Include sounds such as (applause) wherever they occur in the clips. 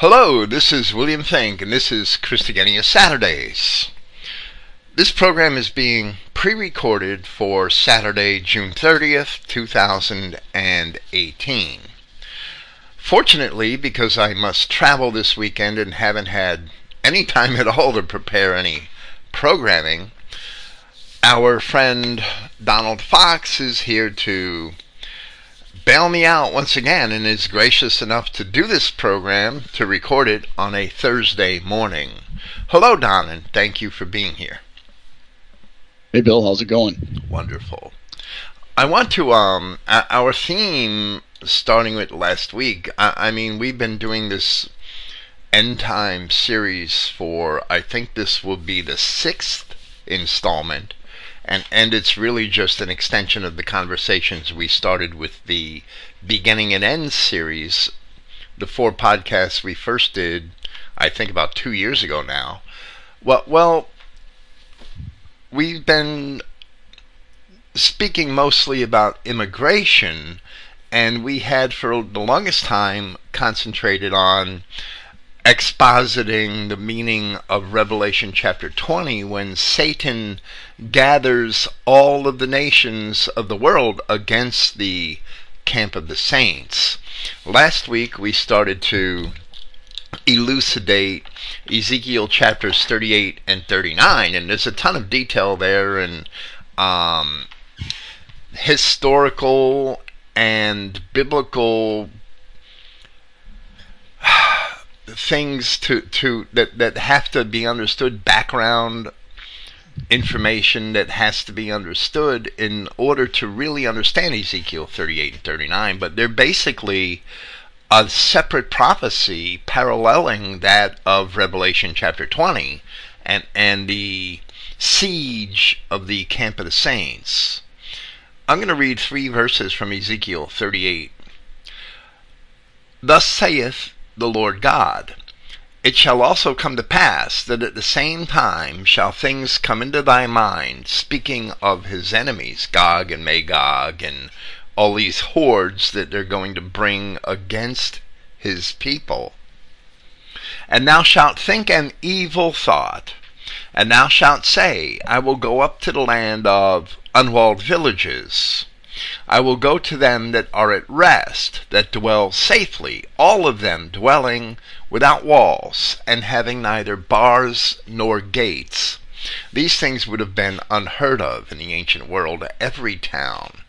Hello, this is William Finck, and this is Christogenea Saturdays. This program is being pre recorded for Saturday, June 30th, 2018. Fortunately, because I must travel this weekend and haven't had any time at all to prepare any programming, our friend Donald Fox is here to bail me out once again and is gracious enough to do this program, to record it on a Thursday morning. Hello, Don, and thank you for being here. Hey, Bill, how's it going? Wonderful. I want to, um, our theme starting with last week, I, I mean, we've been doing this end time series for, I think this will be the sixth installment and and it's really just an extension of the conversations we started with the beginning and end series. The four podcasts we first did i think about 2 years ago now. Well well we've been speaking mostly about immigration and we had for the longest time concentrated on expositing the meaning of Revelation chapter 20 when Satan gathers all of the nations of the world against the camp of the saints. Last week we started to elucidate Ezekiel chapters 38 and 39, and there's a ton of detail there and um, historical and biblical things to to that that have to be understood background information that has to be understood in order to really understand Ezekiel 38 and 39 but they're basically a separate prophecy paralleling that of Revelation chapter 20 and and the siege of the camp of the saints. I'm going to read three verses from Ezekiel 38 Thus saith the Lord God. It shall also come to pass that at the same time shall things come into thy mind, speaking of his enemies, Gog and Magog, and all these hordes that they're going to bring against his people. And thou shalt think an evil thought, and thou shalt say, I will go up to the land of unwalled villages I will go to them that are at rest, that dwell safely, all of them dwelling without walls, and having neither bars nor gates. These things would have been unheard of in the ancient world. Every town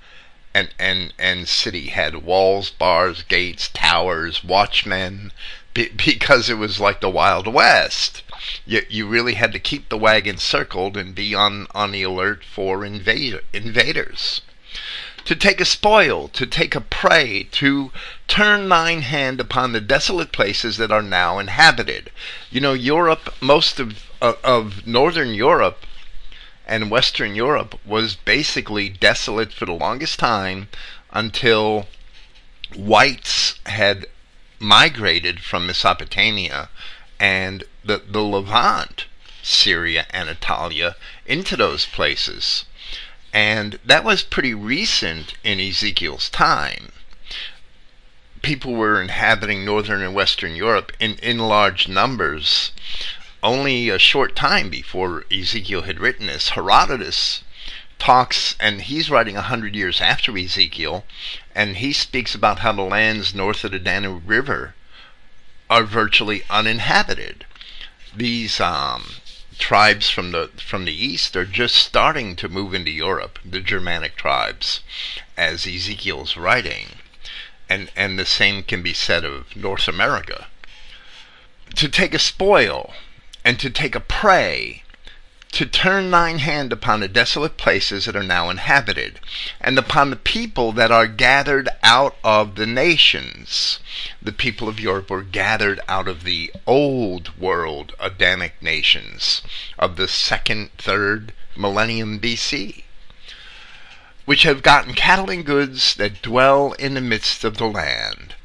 and, and, and city had walls, bars, gates, towers, watchmen, (laughs) because it was like the Wild West. You, you really had to keep the wagon circled and be on, on the alert for invader, invaders to take a spoil, to take a prey, to turn thine hand upon the desolate places that are now inhabited. You know, Europe, most of, uh, of Northern Europe and Western Europe was basically desolate for the longest time until whites had migrated from Mesopotamia and the, the Levant, Syria, and Anatolia, into those places. And that was pretty recent in Ezekiel's time. People were inhabiting northern and western Europe in, in large numbers only a short time before Ezekiel had written this. Herodotus talks, and he's writing a hundred years after Ezekiel, and he speaks about how the lands north of the Danube River are virtually uninhabited. These um, tribes from the from the east are just starting to move into Europe, the Germanic tribes, as Ezekiel's writing. And and the same can be said of North America. To take a spoil and to take a prey to turn thine hand upon the desolate places that are now inhabited, and upon the people that are gathered out of the nations. The people of Europe were gathered out of the old world Adamic nations of the second, third millennium BC, which have gotten cattle and goods that dwell in the midst of the land.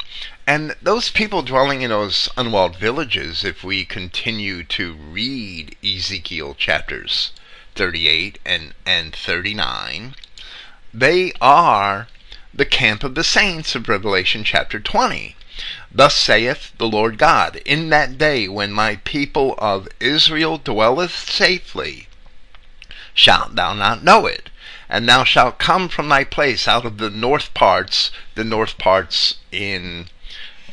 And those people dwelling in those unwalled villages, if we continue to read Ezekiel chapters 38 and, and 39, they are the camp of the saints of Revelation chapter 20. Thus saith the Lord God, In that day when my people of Israel dwelleth safely, shalt thou not know it. And thou shalt come from thy place out of the north parts, the north parts in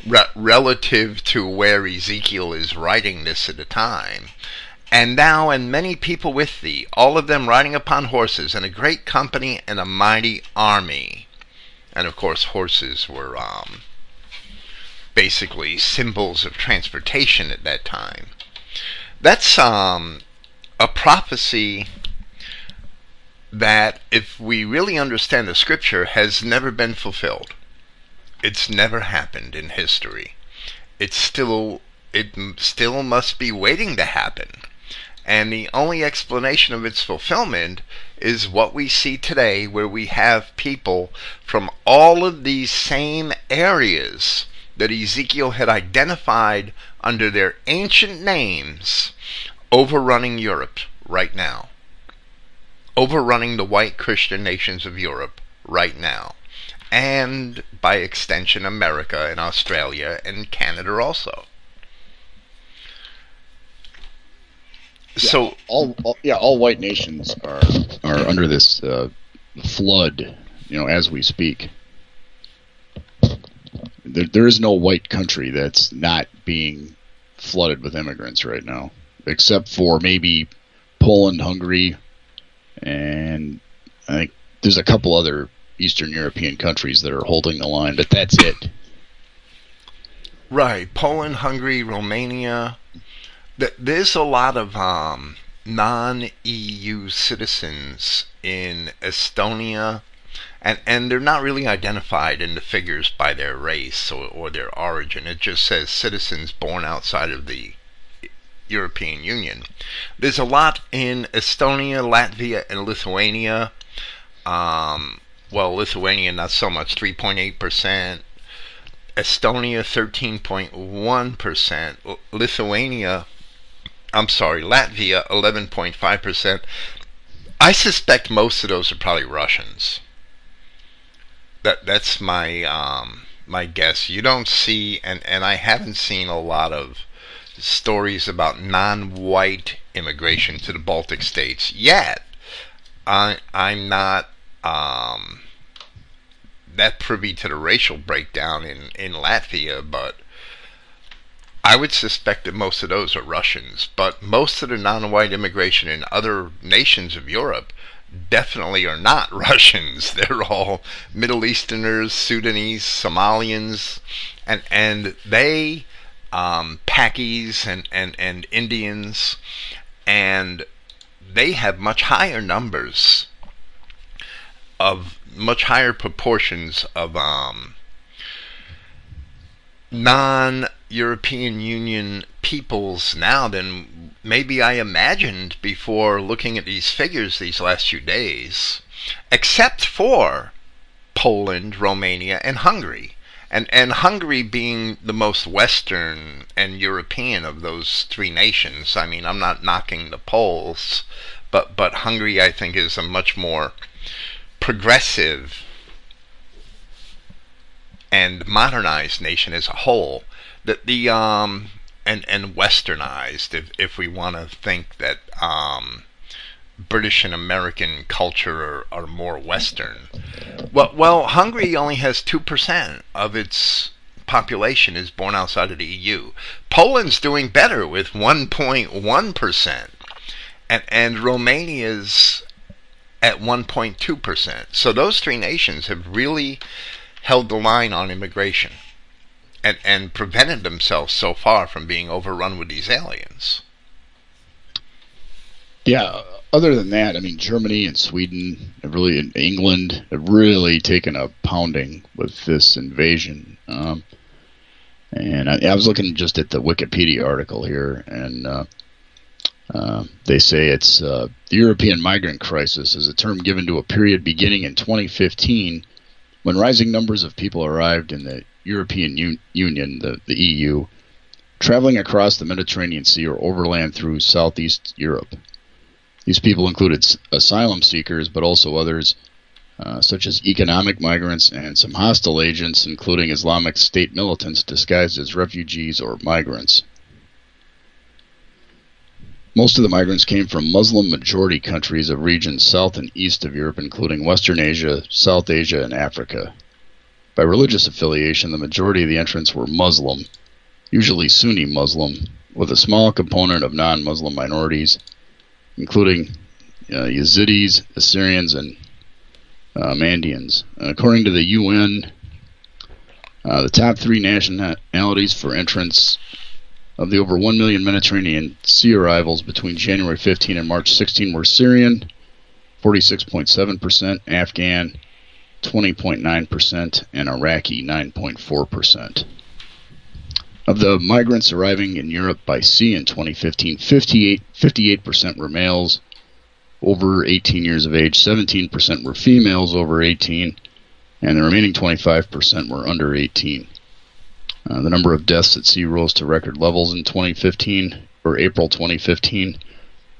re- relative to where Ezekiel is writing this at the time. And thou and many people with thee, all of them riding upon horses, and a great company and a mighty army. And of course, horses were um, basically symbols of transportation at that time. That's um, a prophecy that, if we really understand the scripture, has never been fulfilled. It's never happened in history. It's still it still must be waiting to happen. And the only explanation of its fulfillment is what we see today, where we have people from all of these same areas that Ezekiel had identified under their ancient names overrunning Europe right now. Overrunning the white Christian nations of Europe right now. And by extension, America and Australia and Canada also. Yeah, so all, all, yeah, all white nations are are under this uh, flood, you know, as we speak. There, there is no white country that's not being flooded with immigrants right now, except for maybe Poland, Hungary, and I think there's a couple other Eastern European countries that are holding the line, but that's it. Right, Poland, Hungary, Romania, there's a lot of um, non-EU citizens in Estonia, and and they're not really identified in the figures by their race or, or their origin. It just says citizens born outside of the European Union. There's a lot in Estonia, Latvia, and Lithuania. Um, well, Lithuania not so much, 3.8 percent. Estonia 13.1%, Lithuania I'm sorry, Latvia 11.5%. I suspect most of those are probably Russians. That that's my um, my guess. You don't see, and and I haven't seen a lot of stories about non-white immigration to the Baltic states yet. I I'm not um, that privy to the racial breakdown in in Latvia, but I would suspect that most of those are Russians, but most of the non white immigration in other nations of Europe definitely are not (laughs) Russians. They're all Middle Easterners, Sudanese, Somalians, and, and they, um, Pakis and, and, and Indians, and they have much higher numbers of much higher proportions of um, non European Union peoples now than maybe I imagined before looking at these figures these last few days, except for Poland, Romania, and Hungary. And, and Hungary being the most Western and European of those three nations. I mean, I'm not knocking the Poles, but, but Hungary, I think, is a much more progressive and modernized nation as a whole that the um and and westernized if if we want to think that um British and American culture are, are more Western. Well, well, Hungary only has two percent of its population is born outside of the EU. Poland's doing better with 1.1 percent, and and Romania's at 1.2 percent. So those three nations have really held the line on immigration and, and prevented themselves so far from being overrun with these aliens. Yeah, other than that, I mean, Germany and Sweden, really, in England, have really taken a pounding with this invasion. Um, and I, I, was looking just at the Wikipedia article here, and uh, uh, they say it's uh, the European migrant crisis is a term given to a period beginning in 2015 when rising numbers of people arrived in the European U- Union, the, the EU, traveling across the Mediterranean Sea or overland through southeast Europe. These people included asylum seekers, but also others uh, such as economic migrants and some hostile agents, including Islamic State militants disguised as refugees or migrants. Most of the migrants came from Muslim majority countries of regions south and east of Europe, including Western Asia, South Asia, and Africa. By religious affiliation, the majority of the entrants were Muslim, usually Sunni Muslim, with a small component of non Muslim minorities, including uh, Yazidis, Assyrians, and uh, Mandeans. According to the UN, uh, the top three nationalities for entrance of the over 1 million Mediterranean sea arrivals between January 15 and March 16 were Syrian, 46.7%, Afghan, 20.9%, and Iraqi, 9.4%. Of the migrants arriving in Europe by sea in 2015, 58, 58% were males over 18 years of age, 17% were females over 18, and the remaining 25% were under 18. Uh, the number of deaths at sea rose to record levels in 2015, or April 2015,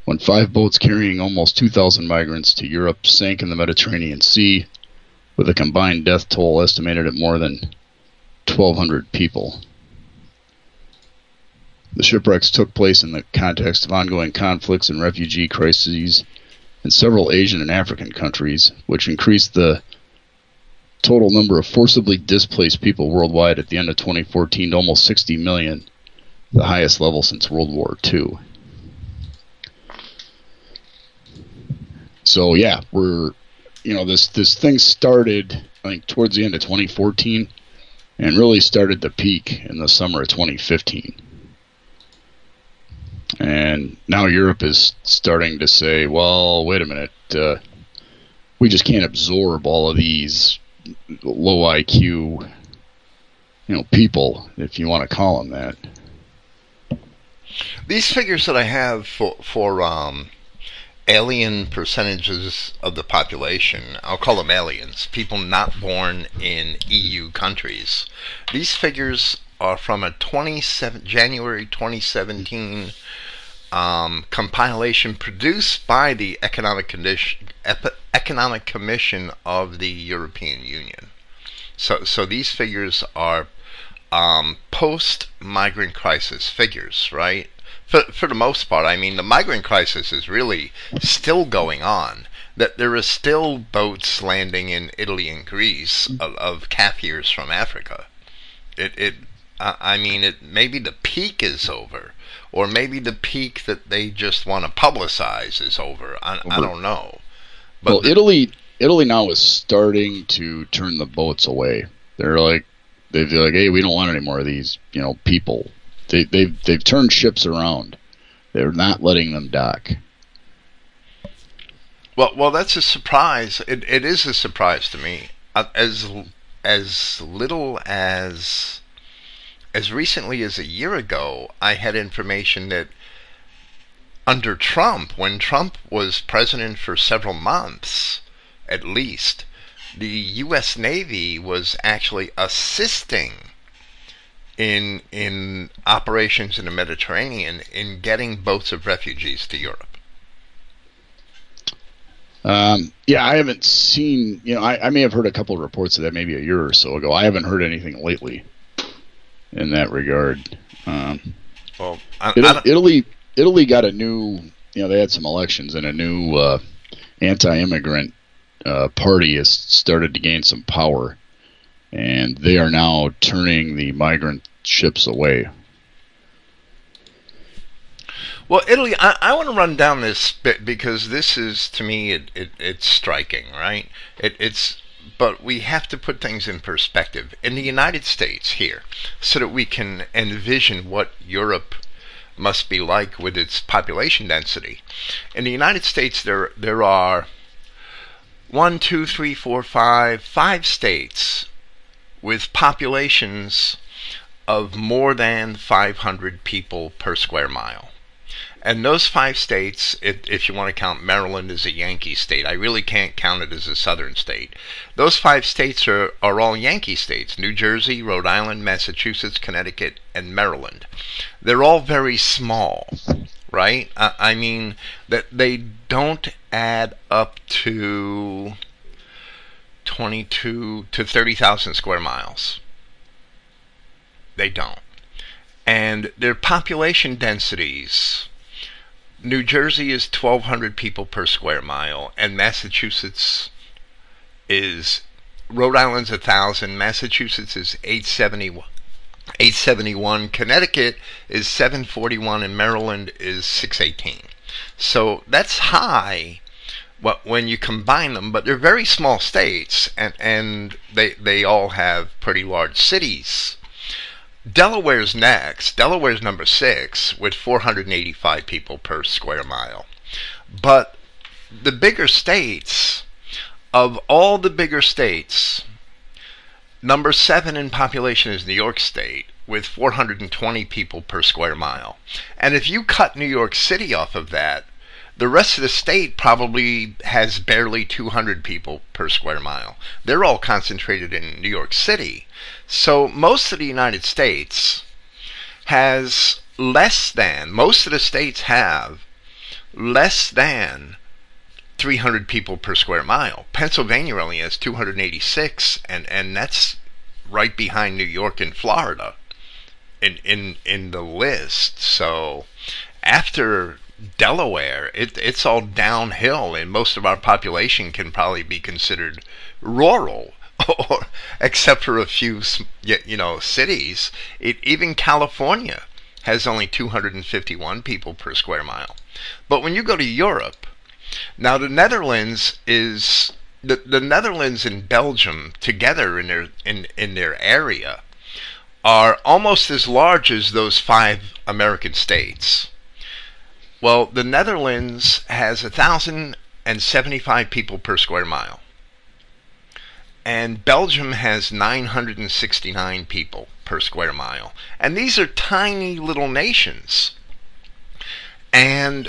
when five boats carrying almost 2,000 migrants to Europe sank in the Mediterranean Sea, with a combined death toll estimated at more than 1,200 people. The shipwrecks took place in the context of ongoing conflicts and refugee crises in several Asian and African countries, which increased the total number of forcibly displaced people worldwide at the end of 2014 to almost 60 million, the highest level since World War II. So yeah, we're you know this this thing started I think towards the end of 2014 and really started to peak in the summer of 2015. And now Europe is starting to say, well, wait a minute, uh, we just can't absorb all of these low IQ, you know, people, if you want to call them that. These figures that I have for for um, alien percentages of the population, I'll call them aliens, people not born in EU countries. These figures are from a 27 January 2017 um, compilation produced by the Economic Condition, Economic Commission of the European Union. So, so these figures are um, post-migrant crisis figures, right? For, for the most part, I mean, the migrant crisis is really still going on. That there are still boats landing in Italy and Greece of, of Kafirs from Africa. It, it, I mean, it maybe the peak is over, or maybe the peak that they just want to publicize is over. I, I don't know. But well, the, Italy Italy now is starting to turn the boats away. They're like they're like, hey, we don't want any more of these, you know, people. They they've they've turned ships around. They're not letting them dock. Well, well, that's a surprise. It it is a surprise to me. Uh, as as little as as recently as a year ago, I had information that under Trump, when Trump was president for several months, at least, the U.S. Navy was actually assisting in in operations in the Mediterranean in getting boats of refugees to Europe. Um, yeah, I haven't seen. You know, I, I may have heard a couple of reports of that maybe a year or so ago. I haven't heard anything lately in that regard. Um, well, I, Italy, I Italy, Italy got a new. You know, they had some elections and a new uh, anti-immigrant uh, party has started to gain some power, and they are now turning the migrant ships away. Well, Italy, I, I want to run down this bit because this is, to me, it, it it's striking, right? It, it's but we have to put things in perspective. In the United States here, so that we can envision what Europe must be like with its population density. In the United States, there there are one, two, three, four, five, five states with populations of more than 500 people per square mile. And those five states, if, if, you want to count Maryland as a Yankee state, I really can't count it as a southern state. Those five states are, are all Yankee states New Jersey, Rhode Island, Massachusetts, Connecticut, and Maryland. They're all very small, right? I, I mean, that they don't add up to 22 to 30,000 square miles. They don't. And their population densities New Jersey is 1,200 people per square mile, and Massachusetts is Rhode Island's 1,000, Massachusetts is 871. 871 Connecticut is 741 and Maryland is 618 so that's high when you combine them but they're very small states and, and they, they all have pretty large cities Delaware's next. Delaware's number six with 485 people per square mile. But the bigger states, of all the bigger states, number seven in population is New York State with 420 people per square mile. And if you cut New York City off of that, the rest of the state probably has barely 200 people per square mile. They're all concentrated in New York City. So most of the United States has less than, most of the states have less than 300 people per square mile. Pennsylvania only has 286, and, and that's right behind New York and Florida in, in, in the list. So after Delaware, it, it's all downhill, and most of our population can probably be considered rural, (laughs) or except for a few, you know, cities. It, even California has only 251 people per square mile. But when you go to Europe, now the Netherlands is the, the Netherlands and Belgium together in their in, in their area are almost as large as those five American states. Well, the Netherlands has 1,075 people per square mile. And Belgium has 969 people per square mile. And these are tiny little nations. And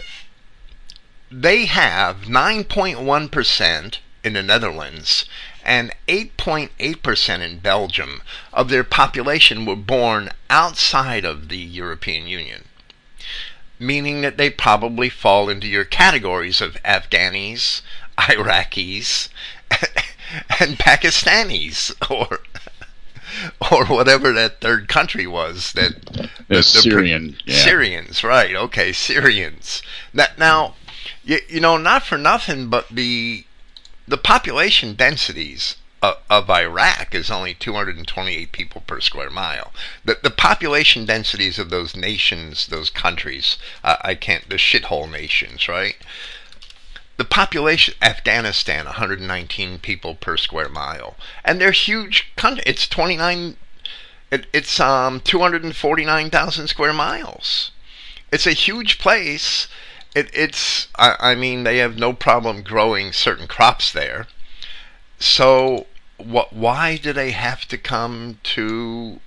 they have 9.1% in the Netherlands and 8.8% in Belgium of their population were born outside of the European Union meaning that they probably fall into your categories of Afghanis, (laughs) Iraqis, and Pakistanis, or or whatever that third country was that the, the Syrian yeah. Syrians, right? Okay, Syrians. Now, now you, you know, not for nothing, but the the population densities of Iraq is only 228 people per square mile. The, the population densities of those nations, those countries, uh, I can't, the shithole nations, right? The population, Afghanistan, 119 people per square mile. And they're huge country. It's 29, it, it's um 249,000 square miles. It's a huge place. It, it's, I, I mean, they have no problem growing certain crops there. So what, why do they have to come to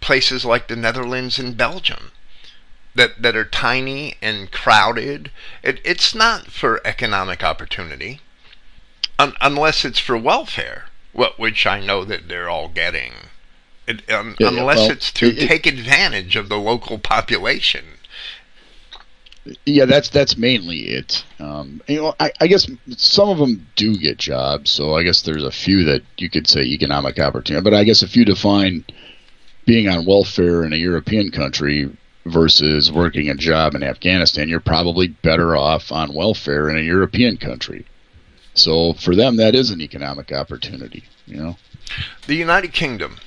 places like the Netherlands and Belgium that, that are tiny and crowded? It, it's not for economic opportunity un, unless it's for welfare, which I know that they're all getting. It, yeah, unless well, it's to it, take advantage of the local population. Yeah, that's that's mainly it. Um, you know, I, I, guess some of them do get jobs, so I guess there's a few that you could say economic opportunity. But I guess if you define being on welfare in a European country versus working a job in Afghanistan, you're probably better off on welfare in a European country. So for them, that is an economic opportunity. You know, the United Kingdom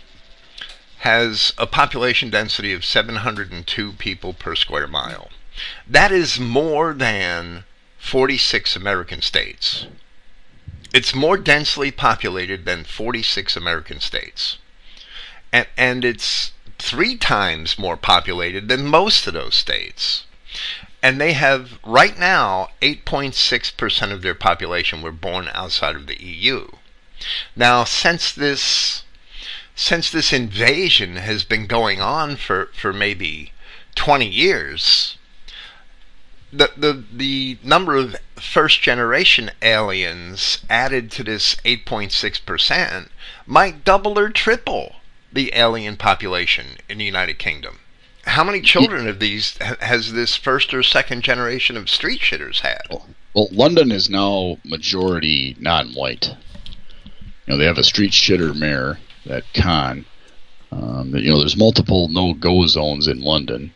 has a population density of 702 people per square mile. That is more than 46 American states. It's more densely populated than 46 American states. And, and it's three times more populated than most of those states. And they have, right now, 8.6% of their population were born outside of the EU. Now, since this since this invasion has been going on for, for maybe 20 years, the the the number of first generation aliens added to this 8.6% might double or triple the alien population in the United Kingdom. How many children of these has this first or second generation of street shitters had? Well, London is now majority non-white. You know, they have a street shitter mayor, that Khan. Um, you know, there's multiple no-go zones in London.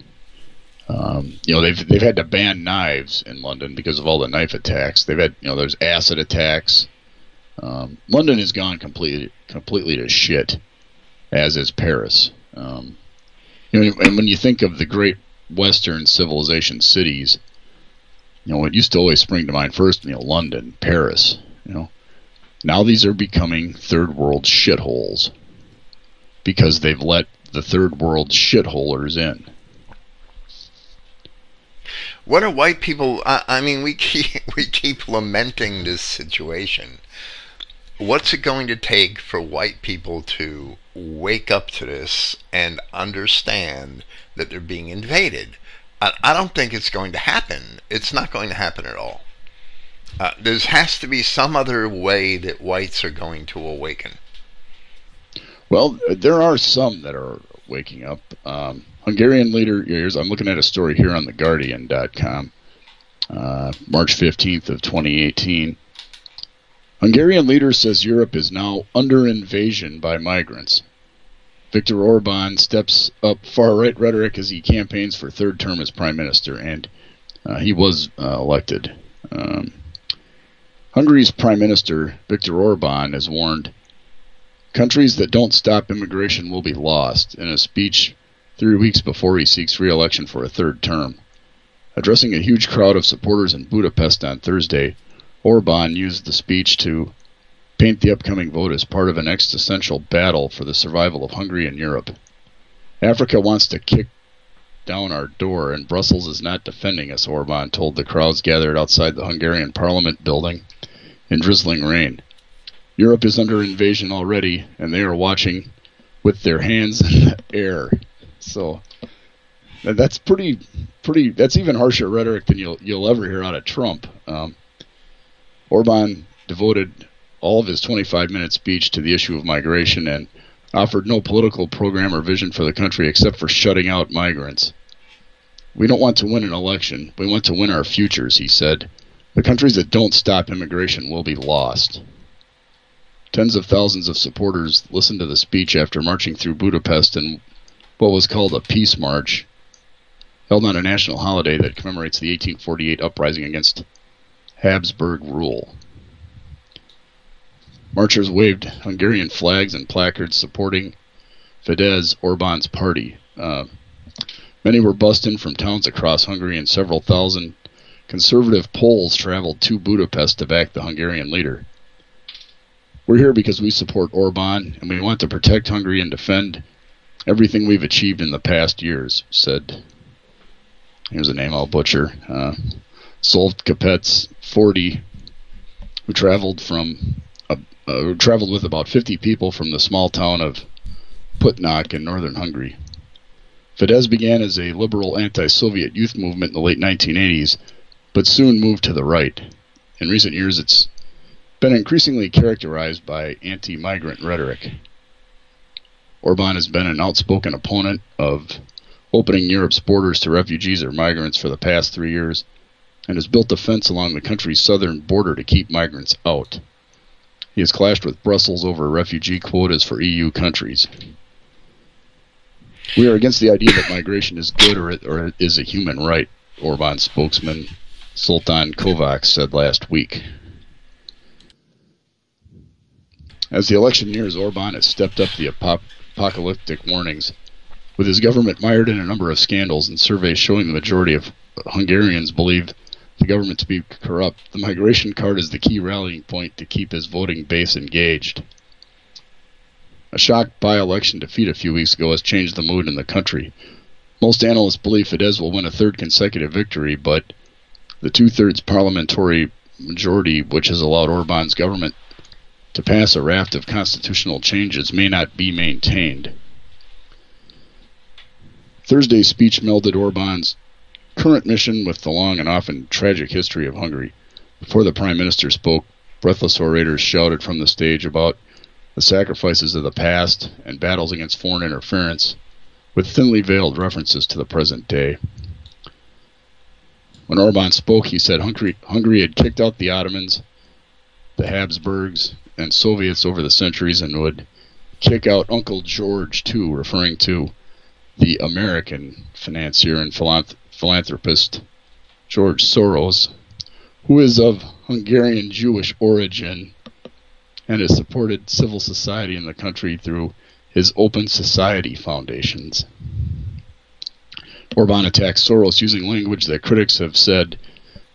Um, you know, they've they've had to ban knives in London because of all the knife attacks. They've had, you know, there's acid attacks. Um, London has gone completely completely to shit, as is Paris. Um, you know, and when you think of the great Western civilization cities, you know, it used to always spring to mind first, you know, London, Paris, you know. Now these are becoming third world shitholes because they've let the third world shitholers in. What are white people? I, I mean, we keep (laughs) we keep lamenting this situation. What's it going to take for white people to wake up to this and understand that they're being invaded? I, don't think it's going to happen. It's not going to happen at all. Uh, there has to be some other way that whites are going to awaken. Well, there are some that are waking up. Um, Hungarian leader, here's, I'm looking at a story here on theguardian.com, uh, March 15th of 2018. Hungarian leader says Europe is now under invasion by migrants. Viktor Orban steps up far-right rhetoric as he campaigns for third term as prime minister, and uh, he was uh, elected. Um, Hungary's prime minister, Viktor Orban, has warned countries that don't stop immigration will be lost in a speech three weeks before he seeks re-election for a third term. Addressing a huge crowd of supporters in Budapest on Thursday, Orban used the speech to paint the upcoming vote as part of an existential battle for the survival of Hungary and Europe. Africa wants to kick down our door, and Brussels is not defending us, Orban told the crowds gathered outside the Hungarian parliament building in drizzling rain. Europe is under invasion already, and they are watching with their hands in the air. So that's pretty, pretty. That's even harsher rhetoric than you'll you'll ever hear out of Trump. Um, Orban devoted all of his 25-minute speech to the issue of migration and offered no political program or vision for the country except for shutting out migrants. We don't want to win an election. We want to win our futures, he said. The countries that don't stop immigration will be lost. Tens of thousands of supporters listened to the speech after marching through Budapest in what was called a peace march, held on a national holiday that commemorates the 1848 uprising against Habsburg rule. Marchers waved Hungarian flags and placards supporting Fidesz Orban's party. Uh, many were bussed in from towns across Hungary, and several thousand conservative Poles traveled to Budapest to back the Hungarian leader. We're here because we support Orban, and we want to protect Hungary and defend everything we've achieved in the past years, said, here's a name I'll butcher, uh, Solt Kapets 40, who traveled from uh, uh, traveled with about 50 people from the small town of Putnak in northern Hungary. Fidesz began as a liberal anti-Soviet youth movement in the late 1980s, but soon moved to the right. In recent years, it's been increasingly characterized by anti-migrant rhetoric. Orban has been an outspoken opponent of opening Europe's borders to refugees or migrants for the past three years and has built a fence along the country's southern border to keep migrants out. He has clashed with Brussels over refugee quotas for EU countries. We are against the idea that migration is good or, or is a human right, Orban spokesman Zoltan Kovacs said last week. As the election nears, Orban has stepped up the apocalyptic warnings. With his government mired in a number of scandals and surveys showing the majority of Hungarians believe the government to be corrupt, the migration card is the key rallying point to keep his voting base engaged. A shock by-election defeat a few weeks ago has changed the mood in the country. Most analysts believe Fidesz will win a third consecutive victory, but the two-thirds parliamentary majority which has allowed Orban's government to pass a raft of constitutional changes may not be maintained. Thursday's speech melded Orban's current mission with the long and often tragic history of Hungary. Before the Prime Minister spoke, breathless orators shouted from the stage about the sacrifices of the past and battles against foreign interference, with thinly veiled references to the present day. When Orban spoke, he said Hungary, Hungary had kicked out the Ottomans, the Habsburgs, and Soviets over the centuries and would kick out Uncle George too, referring to the American financier and philanthropist George Soros, who is of Hungarian Jewish origin and has supported civil society in the country through his Open Society foundations. Orban attacks Soros using language that critics have said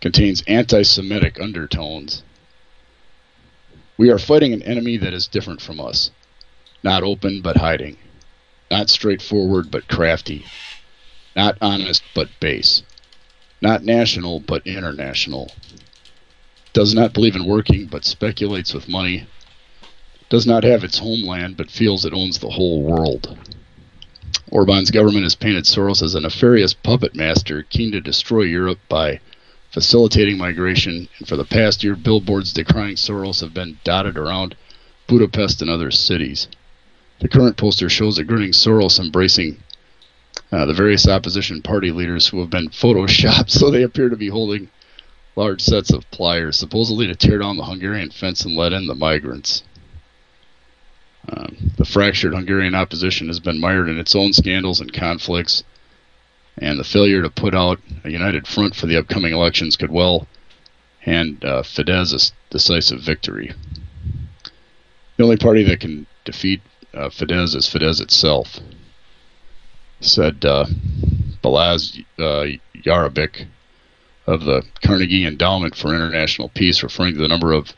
contains anti Semitic undertones. We are fighting an enemy that is different from us, not open but hiding, not straightforward but crafty, not honest but base, not national but international, does not believe in working but speculates with money, does not have its homeland but feels it owns the whole world. Orban's government has painted Soros as a nefarious puppet master keen to destroy Europe by facilitating migration, and for the past year, billboards decrying Soros have been dotted around Budapest and other cities. The current poster shows a grinning Soros embracing uh, the various opposition party leaders who have been (laughs) photoshopped so they appear to be holding large sets of pliers, supposedly to tear down the Hungarian fence and let in the migrants. Um, the fractured Hungarian opposition has been mired in its own scandals and conflicts, and the failure to put out a united front for the upcoming elections could well hand uh, Fidesz a decisive victory. The only party that can defeat uh, Fidesz is Fidesz itself, said uh, Balazs uh, Jarabik of the Carnegie Endowment for International Peace, referring to the number of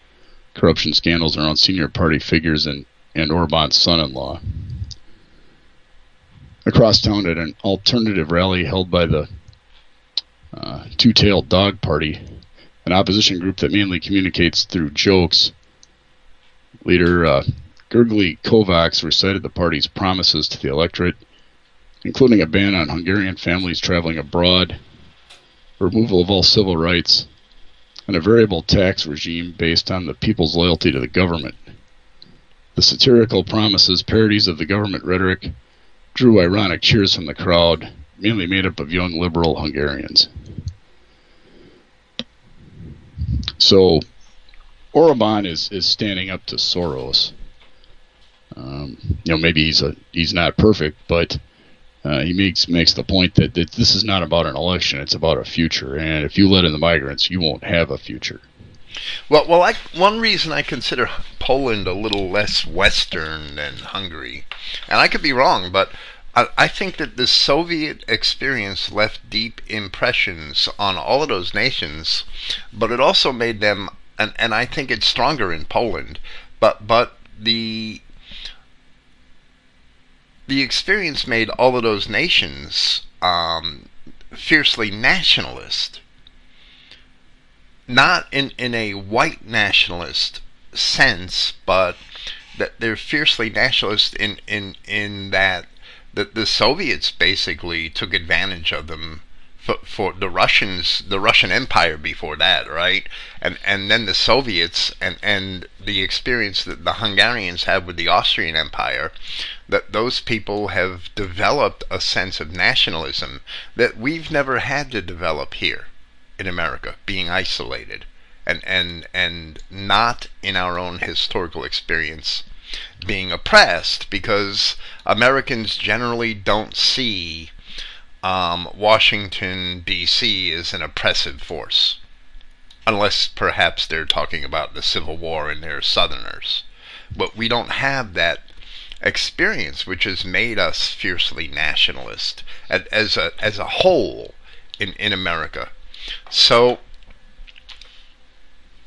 corruption scandals around senior party figures and and Orban's son-in-law. Across town at an alternative rally held by the uh, Two-Tailed Dog Party, an opposition group that mainly communicates through jokes, leader uh, Gergely Kovacs recited the party's promises to the electorate, including a ban on Hungarian families traveling abroad, removal of all civil rights, and a variable tax regime based on the people's loyalty to the government. The satirical promises, parodies of the government rhetoric, drew ironic cheers from the crowd, mainly made up of young liberal Hungarians. So, Orban is, is standing up to Soros. Um, you know, maybe he's a he's not perfect, but uh, he makes makes the point that, that this is not about an election; it's about a future. And if you let in the migrants, you won't have a future. Well, well, I, one reason I consider Poland a little less Western than Hungary, and I could be wrong, but I, I think that the Soviet experience left deep impressions on all of those nations, but it also made them, and, and I think it's stronger in Poland, but but the the experience made all of those nations um, fiercely nationalist. Not in, in a white nationalist sense, but that they're fiercely nationalist in, in, in that the, the Soviets basically took advantage of them for, for the Russians, the Russian Empire before that, right? And and then the Soviets and and the experience that the Hungarians had with the Austrian Empire, that those people have developed a sense of nationalism that we've never had to develop here in America, being isolated, and and and not in our own historical experience being oppressed, because Americans generally don't see um, Washington D.C. is an oppressive force, unless perhaps they're talking about the Civil War and they're Southerners. But we don't have that experience, which has made us fiercely nationalist as a as a whole in in America. So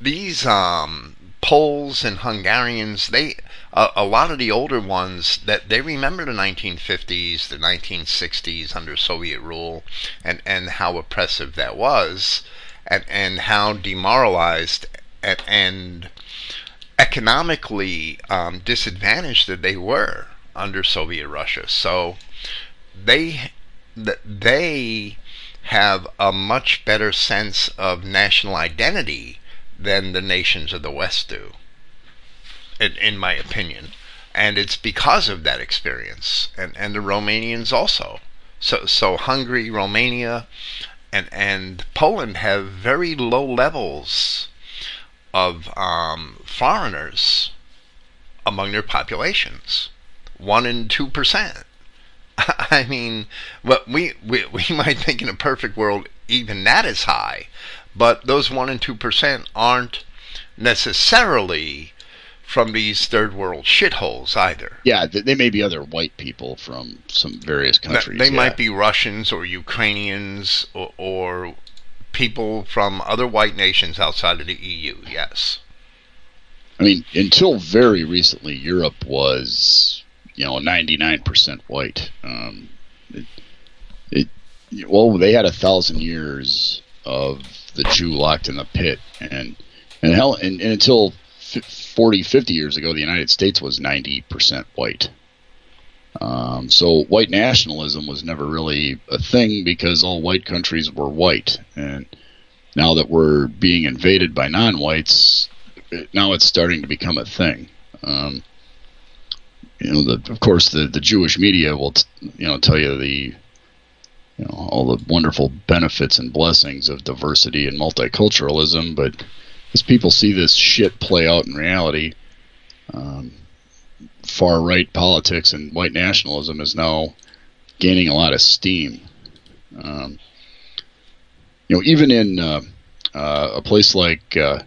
these um, Poles and Hungarians, they uh, a lot of the older ones that they remember the 1950s, the 1960s under Soviet rule, and and how oppressive that was, and and how demoralized and, and economically um, disadvantaged that they were under Soviet Russia. So they they have a much better sense of national identity than the nations of the West do, in, in my opinion. And it's because of that experience, and, and the Romanians also. So, so Hungary, Romania, and, and Poland have very low levels of um, foreigners among their populations. One and two percent. (laughs) I mean, what we, we we (laughs) might think in a perfect world even that is high, but those one and two percent aren't necessarily from these third world shitholes either. Yeah, they may be other white people from some various countries. They yeah. might be Russians or Ukrainians or, or people from other white nations outside of the EU. Yes. I mean, until very recently, Europe was, you know, 99% white. Um, it, it, well, they had a thousand years of the Jew locked in the pit, and and hell, and, and until 40, 50 years ago, the United States was 90% white. Um, so white nationalism was never really a thing because all white countries were white, and now that we're being invaded by non-whites, now it's starting to become a thing. Um, you know, the, of course, the, the Jewish media will, t- you know, tell you the, you know, all the wonderful benefits and blessings of diversity and multiculturalism, but as people see this shit play out in reality, um, far right politics and white nationalism is now gaining a lot of steam. Um, you know, even in uh, uh, a place like uh,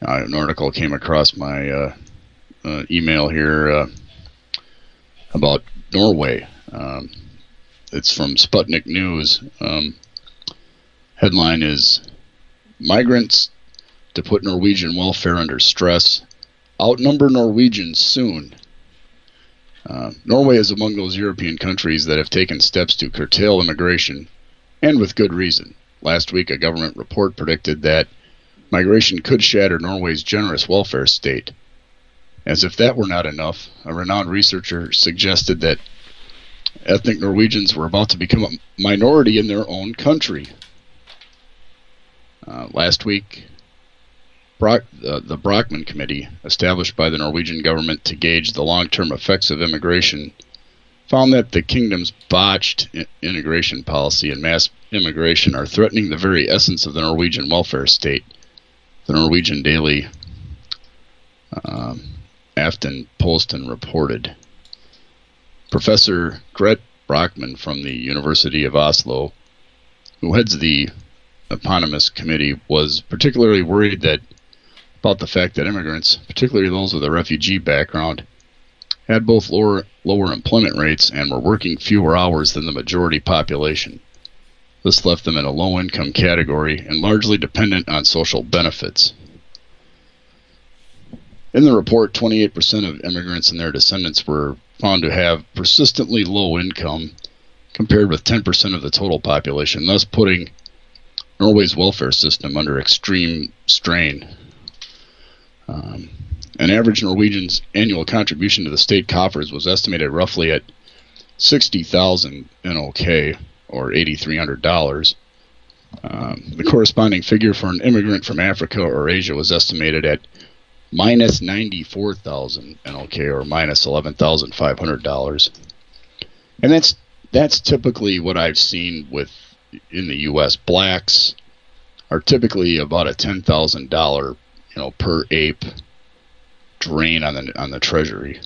an article came across my uh, uh, email here uh, about Norway. Um, it's from Sputnik News. Um, headline is Migrants to put Norwegian welfare under stress. Outnumber Norwegians soon. Uh, Norway is among those European countries that have taken steps to curtail immigration, and with good reason. Last week, a government report predicted that migration could shatter Norway's generous welfare state. As if that were not enough, a renowned researcher suggested that ethnic Norwegians were about to become a minority in their own country. Uh, last week, Brock, uh, the Brochmann Committee, established by the Norwegian government to gauge the long term effects of immigration, found that the kingdom's botched integration policy and mass immigration are threatening the very essence of the Norwegian welfare state. The Norwegian Daily um, reported. Professor Gret Brochmann from the University of Oslo, who heads the eponymous committee, was particularly worried that about the fact that immigrants, particularly those with a refugee background, had both lower lower employment rates and were working fewer hours than the majority population. This left them in a low income category and largely dependent on social benefits. In the report, 28% of immigrants and their descendants were found to have persistently low income, compared with 10% of the total population, thus putting Norway's welfare system under extreme strain. Um, an average Norwegian's annual contribution to the state coffers was estimated roughly at 60,000 NOK, or $8,300. Um, the corresponding figure for an immigrant from Africa or Asia was estimated at minus 94,000 NOK, or minus $11,500. And that's that's typically what I've seen with in the U.S. Blacks are typically about a ten thousand dollar you know per ape drain on the on the treasury.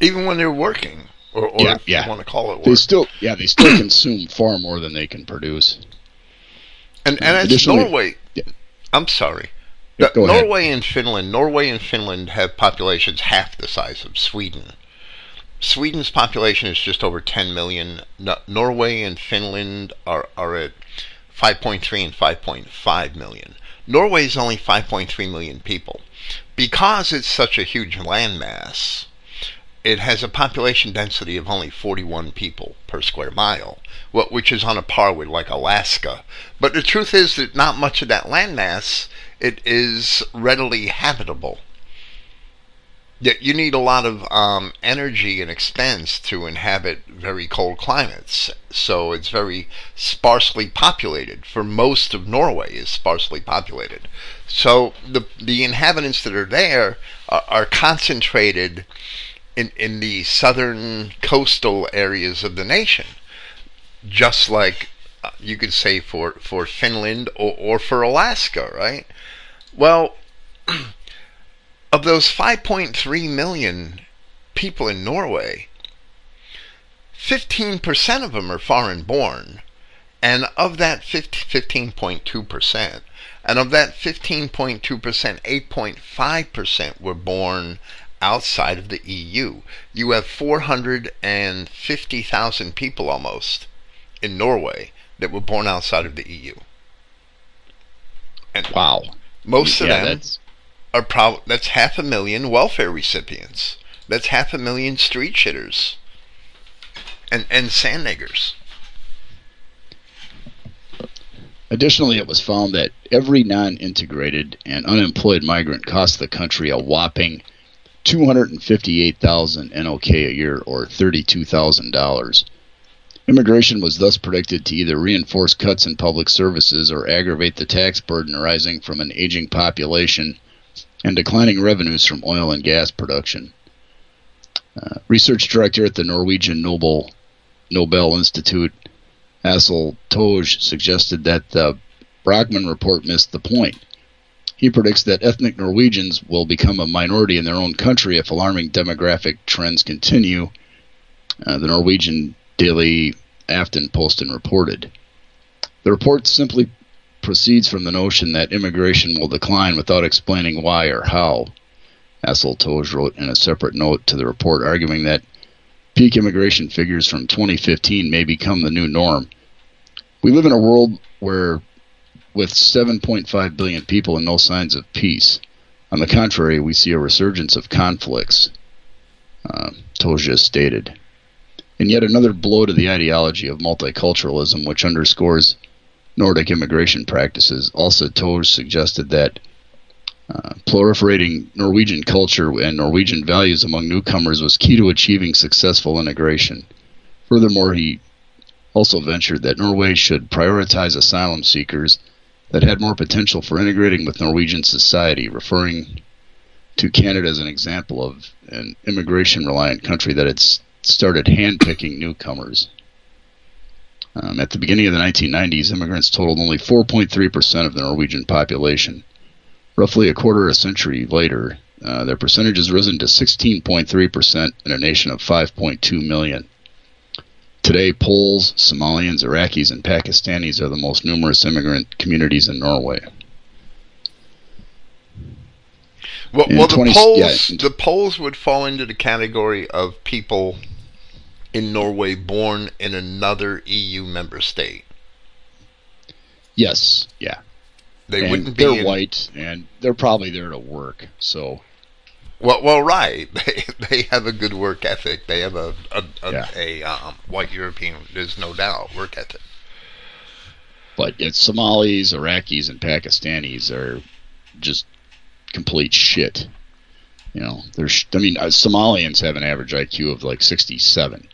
Even when they're working, or, or Yeah, if yeah. you want to call it work. They still yeah they still consume (clears throat) far more than they can produce. and and as additionally- Norway, Yeah. I'm sorry. Norway and Finland. Norway and Finland have populations half the size of Sweden. Sweden's population is just over 10 million. No, Norway and Finland are, are at 5.3 and 5.5 million. Norway is only 5.3 million people. Because it's such a huge landmass, it has a population density of only 41 people per square mile, which is on a par with like Alaska. But the truth is that not much of that landmass it is readily habitable. Yet you need a lot of um, energy and expense to inhabit very cold climates. So it's very sparsely populated. For most of Norway is sparsely populated. So the the inhabitants that are there are, are concentrated in in the southern coastal areas of the nation, just like uh, you could say for for Finland or, or for Alaska, right? Well, (clears throat) of those 5.3 million people in Norway, 15% of them are foreign born. And of that 15.2%, and of that 15.2%, 8.5% were born outside of the EU. You have 450,000 people almost in Norway that were born outside of the EU. And wow. Most of yeah, them that's... are probably that's half a million welfare recipients. That's half a million street shitters and and sand niggers. Additionally, it was found that every non-integrated and unemployed migrant cost the country a whopping 258,000 NOK a year or $32,000. Immigration was thus predicted to either reinforce cuts in public services or aggravate the tax burden arising from an aging population and declining revenues from oil and gas production. Uh, research director at the Norwegian Nobel Nobel Institute, Aksel Toje, suggested that the Brochmann report missed the point. He predicts that ethnic Norwegians will become a minority in their own country if alarming demographic trends continue. Uh, the Norwegian daily Aftenposten reported. The report simply proceeds from the notion that immigration will decline without explaining why or how. Aksel Toje wrote in a separate note to the report, arguing that peak immigration figures from 2015 may become the new norm. We live in a world where, with 7.5 billion people and no signs of peace, on the contrary, we see a resurgence of conflicts, uh, Toje stated. And yet another blow to the ideology of multiculturalism, which underscores Nordic immigration practices. Also, Toje suggested that uh, proliferating Norwegian culture and Norwegian values among newcomers was key to achieving successful integration. Furthermore, he also ventured that Norway should prioritize asylum seekers that had more potential for integrating with Norwegian society, referring to Canada as an example of an immigration reliant country that had started handpicking newcomers. Um, at the beginning of the 1990s, immigrants totaled only 4.3% of the Norwegian population. Roughly a quarter of a century later, uh, their percentage has risen to 16.3% in a nation of 5.2 million. Today, Poles, Somalians, Iraqis, and Pakistanis are the most numerous immigrant communities in Norway. Well, well 20, the Poles, yeah, the Poles would fall into the category of people in Norway born in another EU member state. Yes, yeah. They and wouldn't be. They're in... white, and they're probably there to work. So. Well, well, right. (laughs) They they have a good work ethic. They have a a, a, yeah. a um, white European. There's no doubt work ethic. But it's Somalis, Iraqis, and Pakistanis are just complete shit. You know, there's. I mean, uh, Somalians have an average IQ of like 67.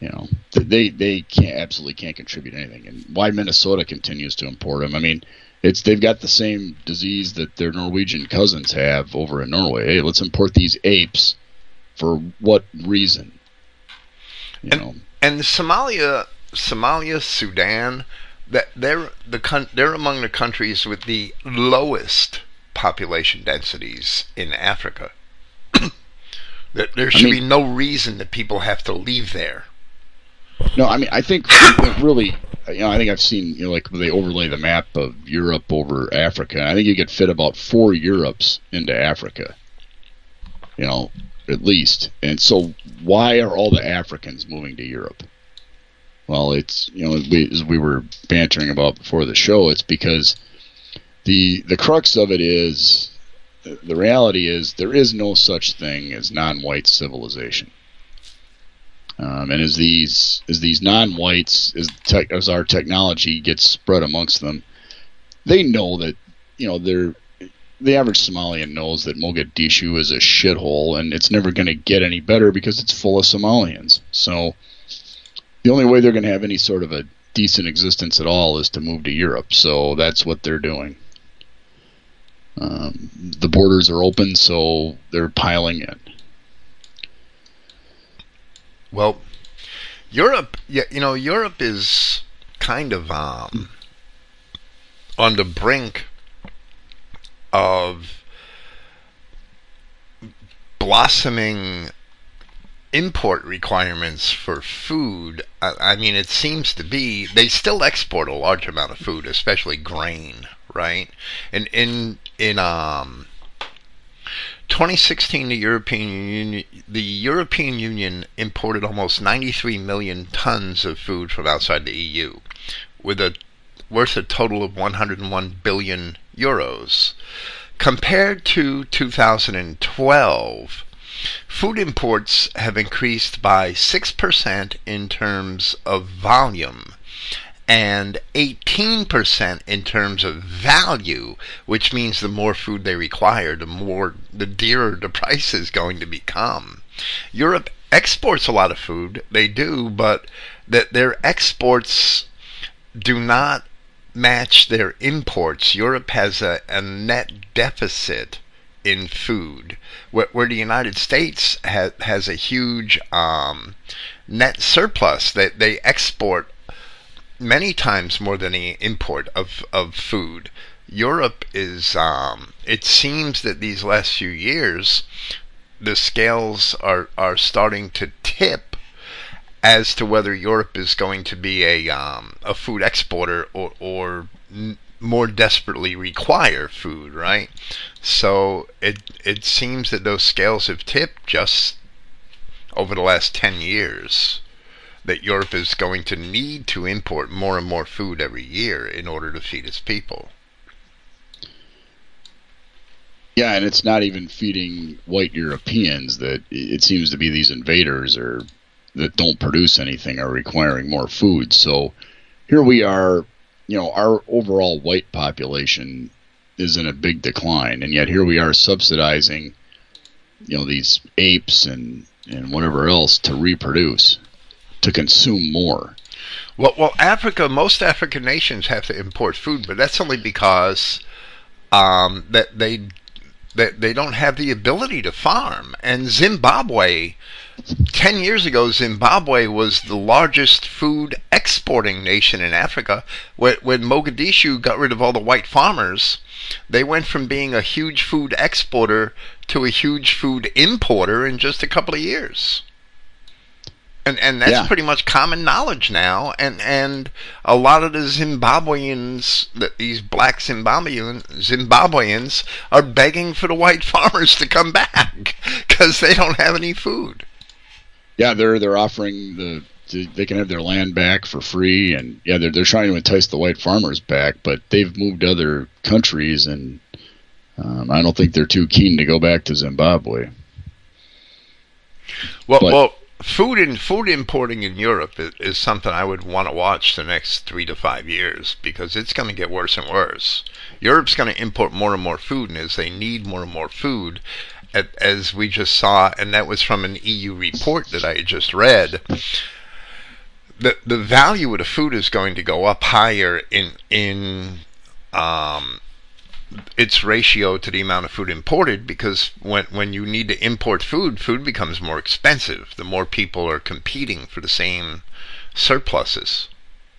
You know, they they can't absolutely can't contribute anything. And why Minnesota continues to import them? I mean, it's they've got the same disease that their Norwegian cousins have over in Norway. Hey, let's import these apes. For what reason? You and, know. and Somalia, Somalia, Sudan, that they're the they're among the countries with the lowest population densities in Africa. (coughs) there should I mean, be no reason that people have to leave there. No, I mean I think (coughs) really you know, I think I've seen, you know, like they overlay the map of Europe over Africa. I think you could fit about four Europes into Africa, you know, at least. And so, why are all the Africans moving to Europe? Well, it's you know, we, as we were bantering about before the show, it's because the the crux of it is the reality is there is no such thing as non-white civilization. Um, and as these as these non-whites as tech, as our technology gets spread amongst them, they know that you know they're the average Somalian knows that Mogadishu is a shithole and it's never going to get any better because it's full of Somalians. So the only way they're going to have any sort of a decent existence at all is to move to Europe. So that's what they're doing. Um, the borders are open, so they're piling in. Well, Europe, you know, Europe is kind of um, on the brink of blossoming import requirements for food, I, I, mean, it seems to be they still export a large amount of food, especially grain, right? And in in um 2016, the European Union the European Union imported almost 93 million tons of food from outside the EU, with a worth a total of 101 billion euros. Compared to 2012, food imports have increased by 6% in terms of volume and 18% in terms of value, which means the more food they require, the more the dearer the (laughs) price is going to become. Europe exports a lot of food, they do, but that their exports do not match their imports. Europe has a, a net deficit in food, where, where the United States ha, has a huge um, net surplus. That they, they export many times more than the import of, of food. Europe is, um, it seems that these last few years, the scales are, are starting to tip as to whether Europe is going to be a, um, a food exporter or, or n- more desperately require food, right? So it, it seems that those scales have tipped just over the last 10 years that Europe is going to need to import more and more food every year in order to feed its people. Yeah, and it's not even feeding white Europeans that it seems to be these invaders or that don't produce anything are requiring more food. So here we are, you know, our overall white population is in a big decline, and yet here we are subsidizing, you know, these apes and and whatever else to reproduce to consume more. Well, well, Africa, most African nations have to import food, but that's only because um, that they that they don't have the ability to farm. And Zimbabwe, ten years ago, Zimbabwe was the largest food exporting nation in Africa. When, when Mogadishu got rid of all the white farmers, they went from being a huge food exporter to a huge food importer in just a couple of years and and that's yeah. pretty much common knowledge now. And and a lot of the Zimbabweans, these black Zimbabwean Zimbabweans, are begging for the white (laughs) farmers to come back (laughs) because they don't have any food. Yeah, they're they're offering the they can have their land back for free, and yeah, they're they're trying to entice the white farmers back, but they've moved to other countries, and um, I don't think they're too keen to go back to Zimbabwe. Well, but, well, food and food importing in Europe is, is something I would want to watch the next three to five years because it's going to get worse and worse. Europe's going to import more and more food, and as they need more and more food, as we just saw, and that was from an EU report that I just read. The the value of the food is going to go up higher in in um, its ratio to the amount of food imported because when when you need to import food, food becomes more expensive. The more people are competing for the same surpluses.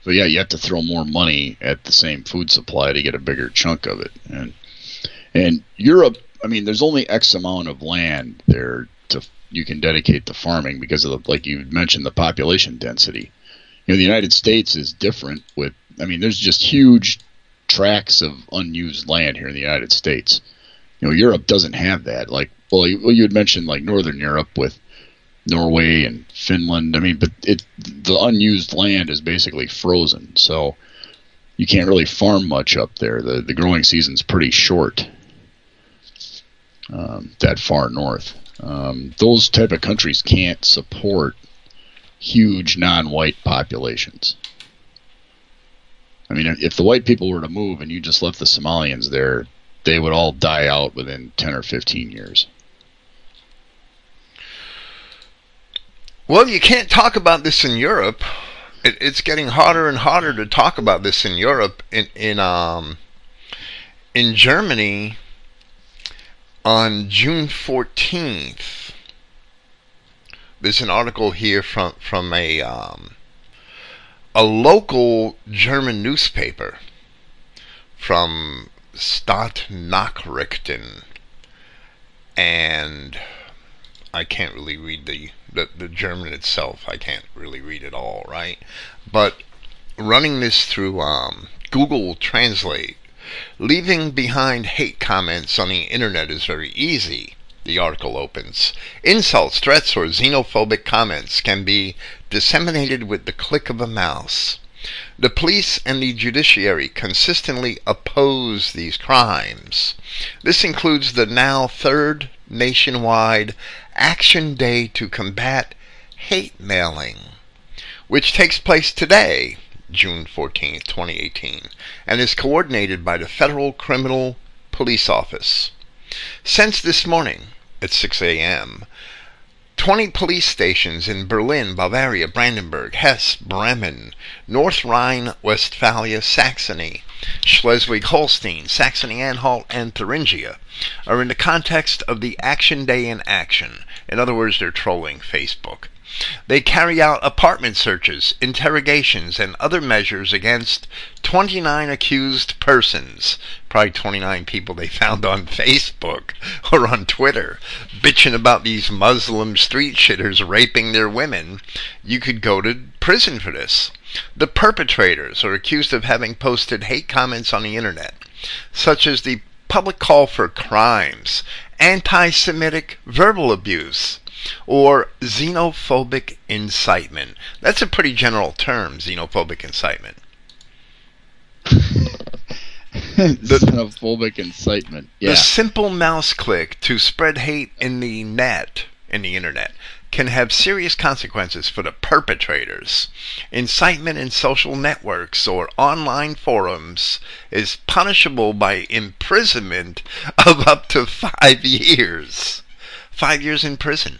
So yeah, you have to throw more money at the same food supply to get a bigger chunk of it. And and Europe, I mean, there's only X amount of land there to you can dedicate to farming because of the, like you mentioned the population density. You know, the United States is different with I mean, there's just huge tracts of unused land here in the United States. You know, Europe doesn't have that. Like, well, you, well, you had mentioned like Northern Europe with Norway and Finland. I mean, but it the unused land is basically frozen, so you can't really farm much up there. the The growing season's pretty short. Um, that far north, um, those type of countries can't support huge non-white populations. I mean, if the white people were to move and you just left the Somalians there, they would all die out within 10 or 15 years. Well, you can't talk about this in Europe. It, it's getting harder and harder to talk about this in Europe. In in um in Germany, on June fourteenth, there's an article here from from a um, a local German newspaper from Stadtnachrichten and I can't really read the, the, the German itself. I can't really read it all, right? But running this through um, Google Translate, leaving behind hate comments on the internet is very easy. The article opens. Insults, threats, or xenophobic comments can be disseminated with the click of a mouse. The police and the judiciary consistently oppose these crimes. This includes the now third nationwide Action Day to Combat Hate Mailing, which takes place today, June 14, 2018, and is coordinated by the Federal Criminal Police Office. Since this morning at 6 a.m., 20 police stations in Berlin, Bavaria, Brandenburg, Hesse, Bremen, North Rhine Westphalia, Saxony, Schleswig Holstein, Saxony Anhalt, and Thuringia are in the context of the Action Day in Action. In other words, they're trolling Facebook. They carry out apartment searches, interrogations, and other measures against 29 accused persons. Probably 29 people they found on (laughs) Facebook or on Twitter, bitching about these Muslim street shitters raping their women. You could go to prison for this. The perpetrators are accused of having posted hate comments on the internet, such as the public call for crimes, anti Semitic verbal abuse, or xenophobic incitement. That's a pretty general term, xenophobic incitement. (laughs) the, xenophobic incitement. Yeah. The simple mouse click to spread hate in the net, in the internet, can have serious consequences for the perpetrators. Incitement in social networks or online forums is punishable by imprisonment (laughs) of up to five years. Five years in prison.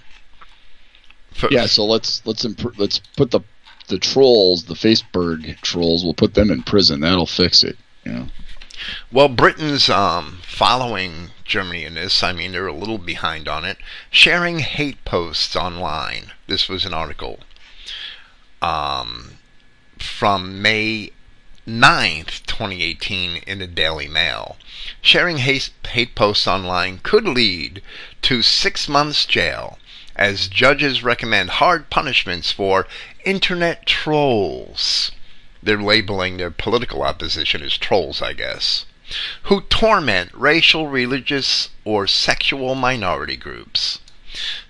Yeah, so let's let's imp- let's put the the trolls, the Facebook trolls, we'll put them in prison. That'll fix it. You know. Well, Britain's um, following Germany in this. I mean, they're a little behind on it. Sharing hate posts online. This was an article um, from May 9th, 2018, in the Daily Mail. Sharing hate, hate posts online could lead to six months jail as judges recommend hard punishments for internet trolls. They're labeling their political opposition as trolls, I guess, who torment racial, religious, or sexual minority groups.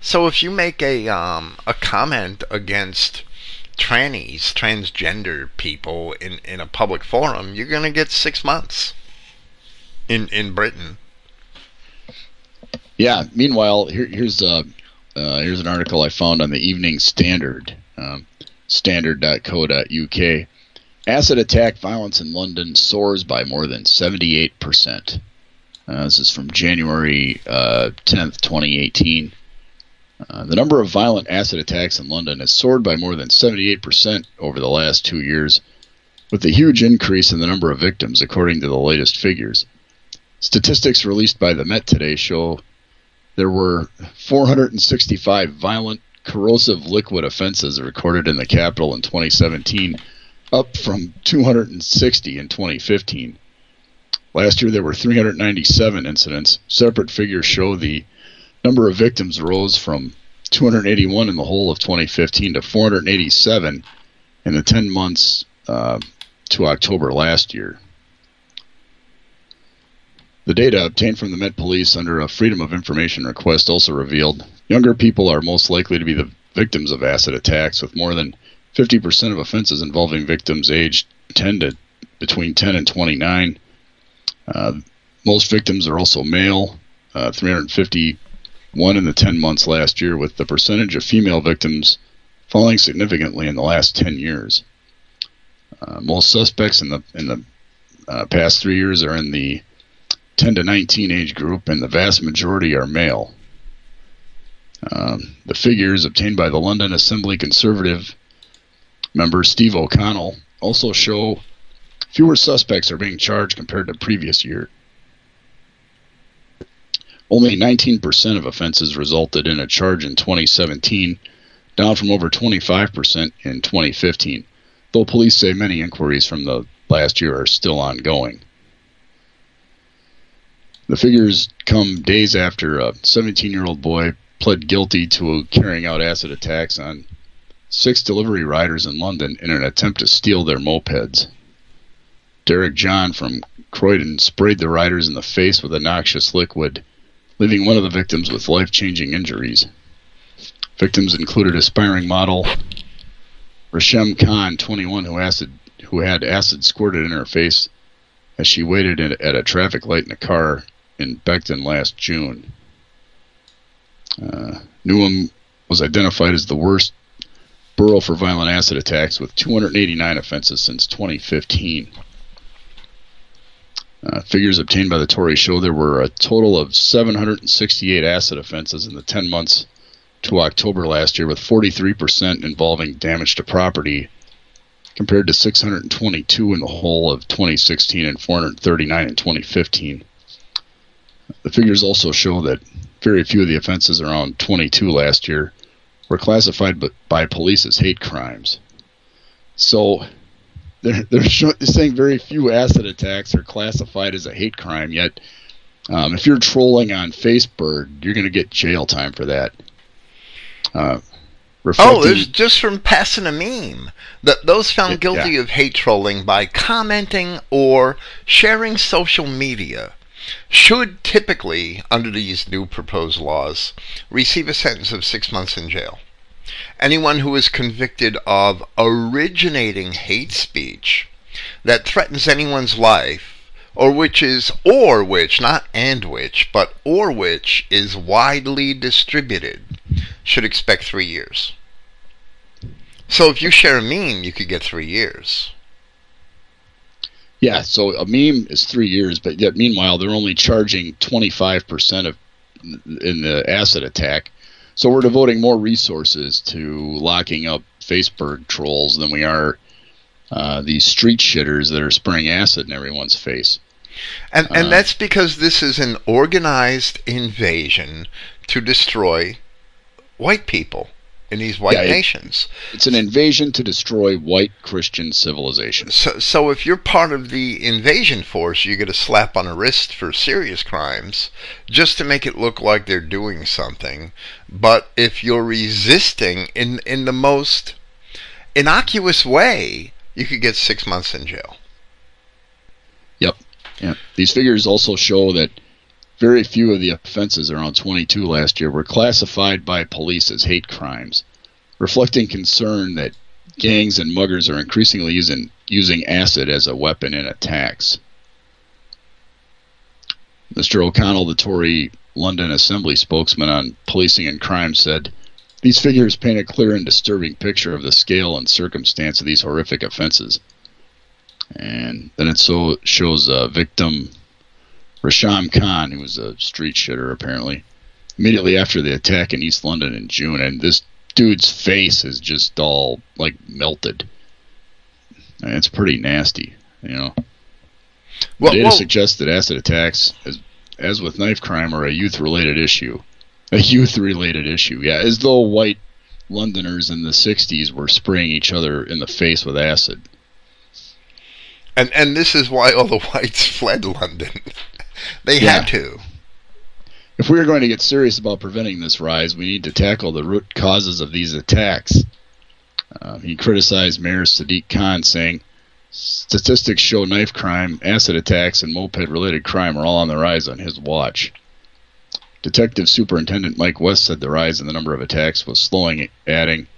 So if you make a um, a comment against trannies, transgender people in, in a public forum, you're going to get six months in in Britain. Yeah. Meanwhile, here, here's a uh, here's an article I found on the Evening Standard, um, standard.co.uk. Acid attack violence in London soars by more than 78%. Uh, this is from January uh, 10th, 2018. Uh, the number of violent acid attacks in London has soared by more than 78% over the last two years, with a huge increase in the number of victims, according to the latest figures. Statistics released by the Met today show there were 465 violent corrosive liquid offenses recorded in the capital in 2017 up from 260 in 2015. Last year there were 397 incidents. Separate figures show the number of victims rose from 281 in the whole of 2015 to 487 in the 10 months uh, to October last year. The data obtained from the Met Police under a Freedom of Information request also revealed younger people are most likely to be the victims of acid attacks, with more than 50% of offenses involving victims aged 10 to between 10 and 29. Uh, most victims are also male, uh, 351 in the 10 months last year, with the percentage of female victims falling significantly in the last 10 years. Uh, most suspects in the in the uh, past three years are in the 10 to 19 age group, and the vast majority are male. Um, the figures obtained by the London Assembly Conservative member Steve O'Connell also show fewer suspects are being charged compared to previous year. Only 19% of offenses resulted in a charge in 2017, down from over 25% in 2015, though police say many inquiries from the last year are still ongoing. The figures come days after a 17 year old boy pled guilty to carrying out acid attacks on six delivery riders in London in an attempt to steal their mopeds. Derryck John from Croydon sprayed the riders in the face with a noxious liquid, leaving one of the victims with life changing injuries. Victims included aspiring model Resham Khan, 21, who, acid, who had acid squirted in her face as she waited at a traffic light in a car in Beckton last June. Uh, Newham was identified as the worst borough for violent acid attacks with 289 offenses since 2015. Uh, figures obtained by the Tory show there were a total of 768 acid offenses in the 10 months to October last year, with 43% involving damage to property, compared to 622 in the whole of 2016 and 439 in 2015. The figures also show that very few of the offenses, around 22 last year, were classified by police as hate crimes. So they're, they're, saying very few acid attacks are classified as a hate crime, yet um, if you're trolling on Facebook, you're going to get jail time for that. Uh, oh, it's just from passing a meme. That those found it, guilty yeah. of hate trolling by commenting or sharing social media should typically, under these new proposed laws, receive a sentence of six months in jail. Anyone who is convicted of originating hate speech that threatens anyone's life or which is or which not and which but or which is widely distributed should expect 3 years. So if you share a meme you could get 3 years. Yeah, so a meme is 3 years but yet meanwhile they're only charging 25% of in the acid attack so we're devoting more resources to locking up Facebook trolls than we are uh, these street shitters that are spraying acid in everyone's face. And and uh, that's because this is an organized invasion to destroy white people in these white yeah, nations. it's an invasion to destroy white Christian civilization. So, so if you're part of the invasion force, you get a slap on the wrist for serious crimes just to make it look like they're doing something. But if you're resisting in in the most innocuous way, you could get six months in jail. Yep. Yeah. These figures also show that very few of the offenses, around 22 last year, were classified by police as hate crimes, reflecting concern that gangs and muggers are increasingly using, using acid as a weapon in attacks. Mr. O'Connell, the Tory London Assembly spokesman on policing and crime, said, These figures paint a clear and disturbing picture of the scale and circumstance of these horrific offenses. And then it so shows a victim Resham Khan, who was a street shitter apparently, immediately after the attack in East London in June, and this dude's face is just all like melted. And it's pretty nasty, you know. Well, data well, suggests that acid attacks, as as with knife crime, are a youth-related issue. A youth-related issue, yeah, as though white Londoners in the '60s were spraying each other in the face with acid. And and this is why all the (laughs) whites fled London. They yeah. had to. If we are going to get serious about preventing this rise, we need to tackle the root causes of these attacks. Uh, he criticized Mayor Sadiq Khan, saying, Statistics show knife crime, acid attacks, and moped related crime are all on the rise on his watch. Detective Superintendent Mike West said the rise in the number of attacks was slowing, adding,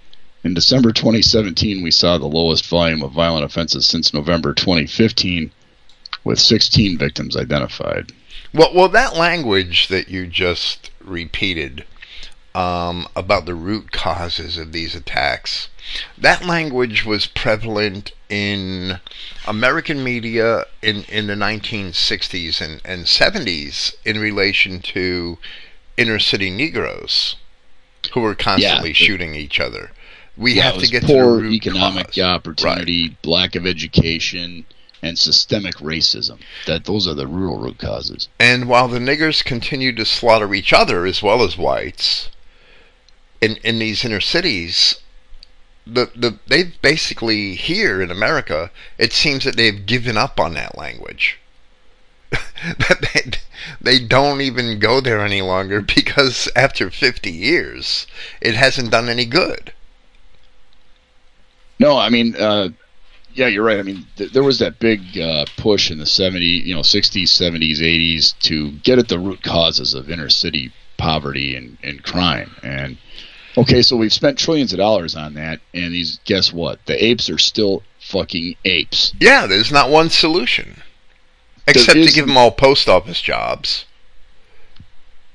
In December 2017, we saw the lowest volume of violent offenses since November 2015 with 16 victims identified. Well, well, that language that you just repeated um, about the root causes of these attacks, that language was prevalent in American media in, in the 1960s and, and 70s in relation to inner city Negroes who were constantly yeah, shooting each other. We yeah, have to get poor to economic cause. opportunity, right. lack of education, and systemic racism. That those are the real root causes. And while the niggers continue to slaughter each other as well as whites in in these inner cities, the the they've basically here in America, it seems that they've given up on that language. (laughs) that they, they don't even go there any longer (laughs) because after 50 years, it hasn't done any good. No, I mean, uh, yeah, you're right. I mean, th- there was that big uh, push in the 70s, you know, 60s, 70s, 80s to get at the root causes of inner city poverty and, and crime. And okay, so we've spent trillions of dollars on that, and these, guess what? The apes are still fucking apes. Yeah, there's not one solution. Except to give them all post office jobs.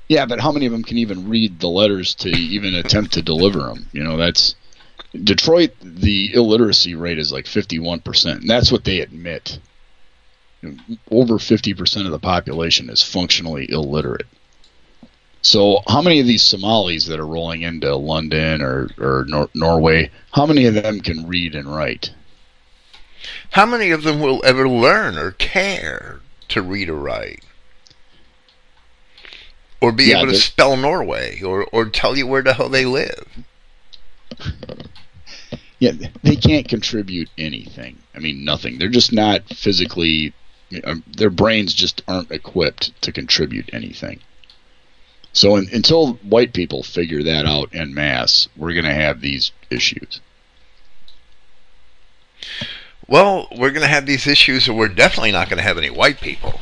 Yeah, but how many of them can even read the letters to even attempt to deliver them? You know, that's Detroit. The illiteracy rate is like fifty-one percent, and that's what they admit. Over fifty percent of the population is functionally illiterate. So, how many of these Somalis that are rolling into London or or Nor- Norway? How many of them can read and write? How many of them will ever learn or care to read or write? Or be yeah, able to spell Norway or, or tell you where the hell they live? Yeah, they can't contribute anything. I mean, nothing. They're just not physically, um, their brains just aren't equipped to contribute anything. So in, until white people figure that out en masse, we're going to have these issues. Well, we're going to have these issues, and we're definitely not going to have any white people.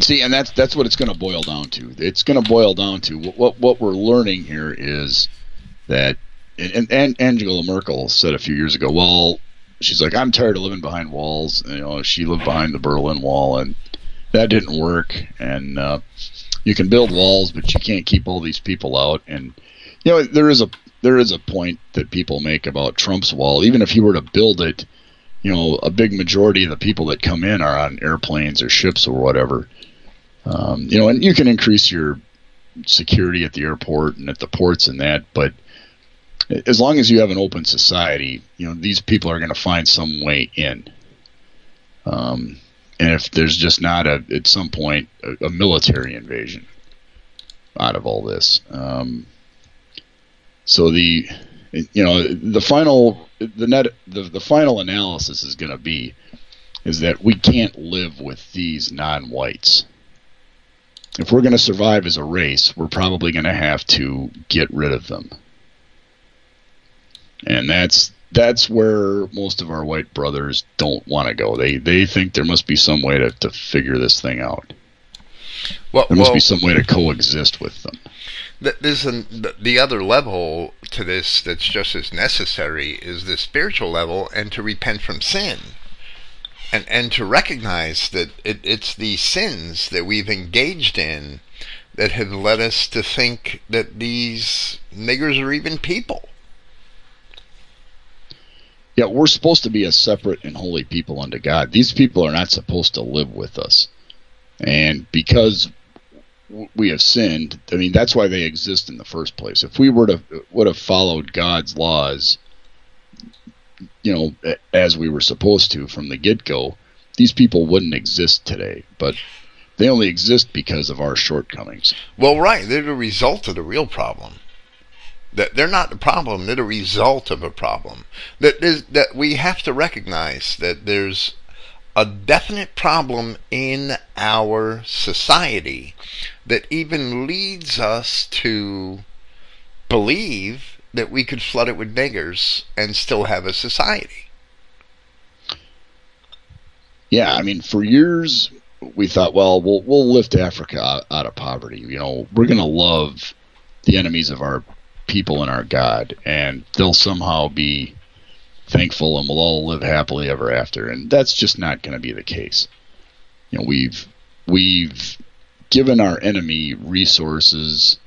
See, and that's that's what it's going to boil down to. It's going to boil down to what what we're learning here is that, and, and Angela Merkel said a few years ago, well, she's like, I'm tired of living behind walls. You know, she lived behind the Berlin Wall, and that didn't work. And uh, you can build walls, but you can't keep all these people out. And you know, there is a there is a point that people make about Trump's wall. Even if he were to build it you know, a big majority of the people that come in are on airplanes or ships or whatever. Um, you know, and you can increase your security at the airport and at the ports and that, but as long as you have an open society, you know, these people are going to find some way in. Um, and if there's just not a, at some point, a, a military invasion out of all this. Um, so the, you know, the final the net the, the final analysis is going to be is that we can't live with these non-whites. If we're going to survive as a race, we're probably going to have to get rid of them. And that's that's where most of our white brothers don't want to go. They they think there must be some way to, to figure this thing out. Well, there must well, be some way to coexist with them there's an, the other level to this that's just as necessary is the spiritual level and to repent from sin and and to recognize that it, it's the sins that we've engaged in that have led us to think that these niggers are even people. Yeah, we're supposed to be a separate and holy people unto God. These people are not supposed to live with us. And because we have sinned. I mean, that's why they exist in the first place. If we were to would have followed God's laws, you know, as we were supposed to from the get go, these people wouldn't exist today. But they only exist because of our shortcomings. Well, right, they're the result of the real problem. That they're not the problem; they're the result of a problem. That that we have to recognize that there's a definite problem in our society that even leads us to believe that we could flood it with niggers and still have a society. Yeah, I mean, for years we thought, well, we'll we'll lift Africa out of poverty. You know, we're going to love the enemies of our people and our God, and they'll somehow be thankful and we'll all live happily ever after. And that's just not going to be the case. You know, we've we've given our enemy resources,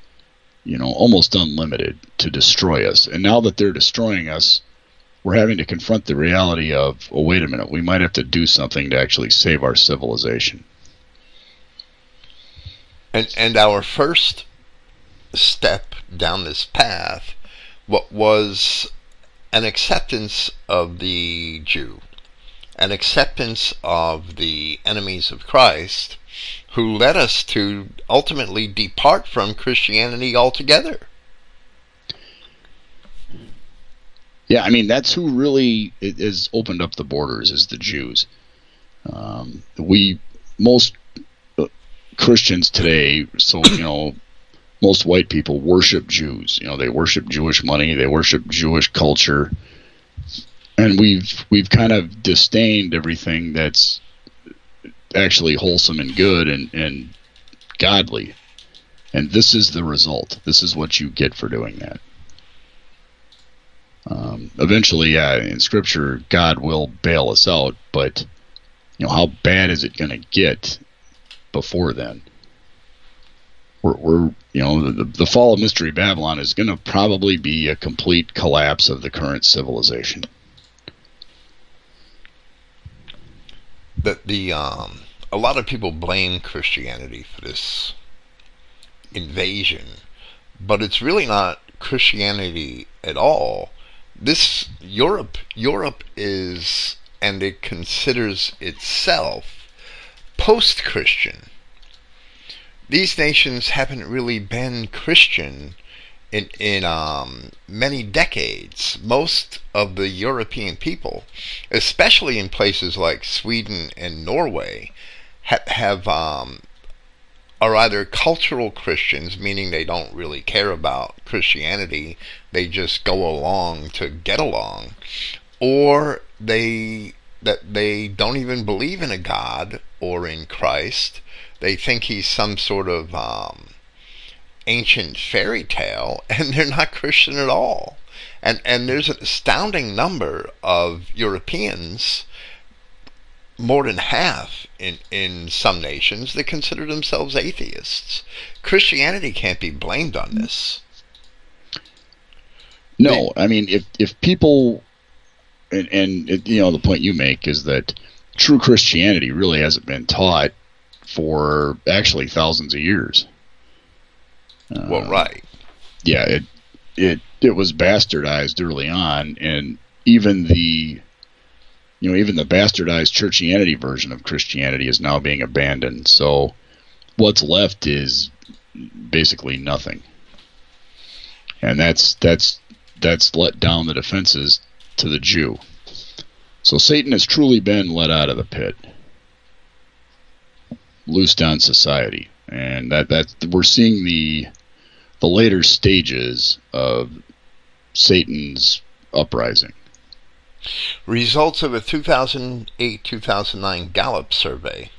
you know, almost unlimited to destroy us. And now that they're destroying us, we're having to confront the reality of, oh, wait a minute, we might have to do something to actually save our civilization. And and our first step down this path, what was an acceptance of the Jew, an acceptance of the enemies of Christ, who led us to ultimately depart from Christianity altogether. Yeah, I mean that's who really has opened up the borders is the Jews. Um, we most Christians today, so you know, most white people worship Jews. You know, they worship Jewish money, they worship Jewish culture, and we've we've kind of disdained everything that's actually wholesome and good and and godly. And this is the result. This is what you get for doing that. Um, eventually, yeah, in Scripture, God will bail us out, but you know, how bad is it going to get before then? We're, we're you know, the, the fall of Mystery Babylon is going to probably be a complete collapse of the current civilization. That the um, a lot of people blame Christianity for this invasion, but it's really not Christianity at all. This Europe Europe is and it considers itself post-Christian. These nations haven't really been Christian in in um, many decades. Most of the European people, especially in places like Sweden and Norway, ha- have um, are either cultural Christians, meaning they don't really care about Christianity, they just go along to get along, or they that they don't even believe in a God or in Christ. They think he's some sort of um, ancient fairy tale, (laughs) and they're not Christian at all. And and there's an astounding number of Europeans more than half in, in some nations that consider themselves atheists. Christianity can't be blamed on this. No, I mean if if people and, and you know the point you make is that true Christianity really hasn't been taught for actually thousands of years. Well, uh, right. Yeah, it it it was bastardized early on, and even the you know, even the bastardized churchianity version of Christianity is now being abandoned. So what's left is basically nothing. And that's that's that's let down the defenses to the Jew. So Satan has truly been let out of the pit. Loosed down society. And that that we're seeing the the later stages of Satan's uprising. Results of a 2008 2009 Gallup survey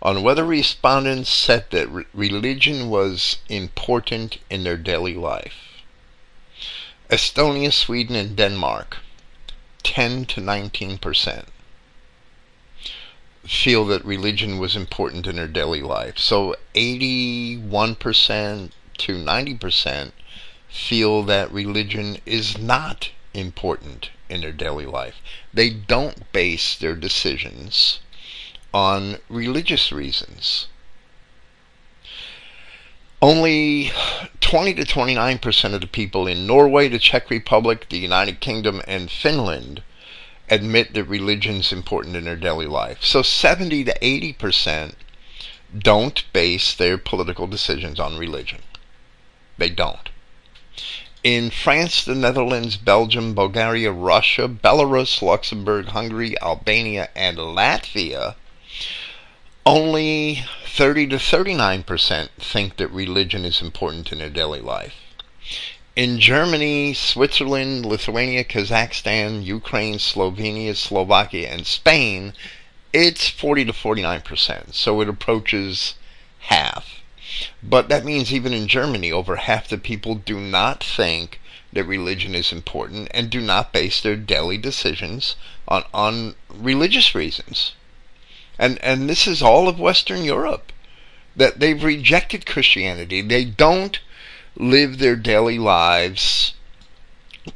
on whether respondents said that re- religion was important in their daily life. Estonia, Sweden, and Denmark, 10 to 19 percent feel that religion was important in their daily life. So 81% to 90% feel that religion is not important in their daily life. They don't base their decisions on religious reasons. Only 20 to 29% of the people in Norway, the Czech Republic, the United Kingdom, and Finland admit that religion is important in their daily life. So 70 to 80% don't base their political decisions on religion. They don't in France, the Netherlands, Belgium, Bulgaria, Russia, Belarus, Luxembourg, Hungary, Albania, and Latvia, only 30 to 39% think that religion is important in their daily life. In Germany, Switzerland, Lithuania, Kazakhstan, Ukraine, Slovenia, Slovakia, and Spain, it's 40 to 49%. So it approaches half. But that means even in Germany, over half the people do not think that religion is important and do not base their daily decisions on, on religious reasons. And, and this is all of Western Europe. That they've rejected Christianity. They don't live their daily lives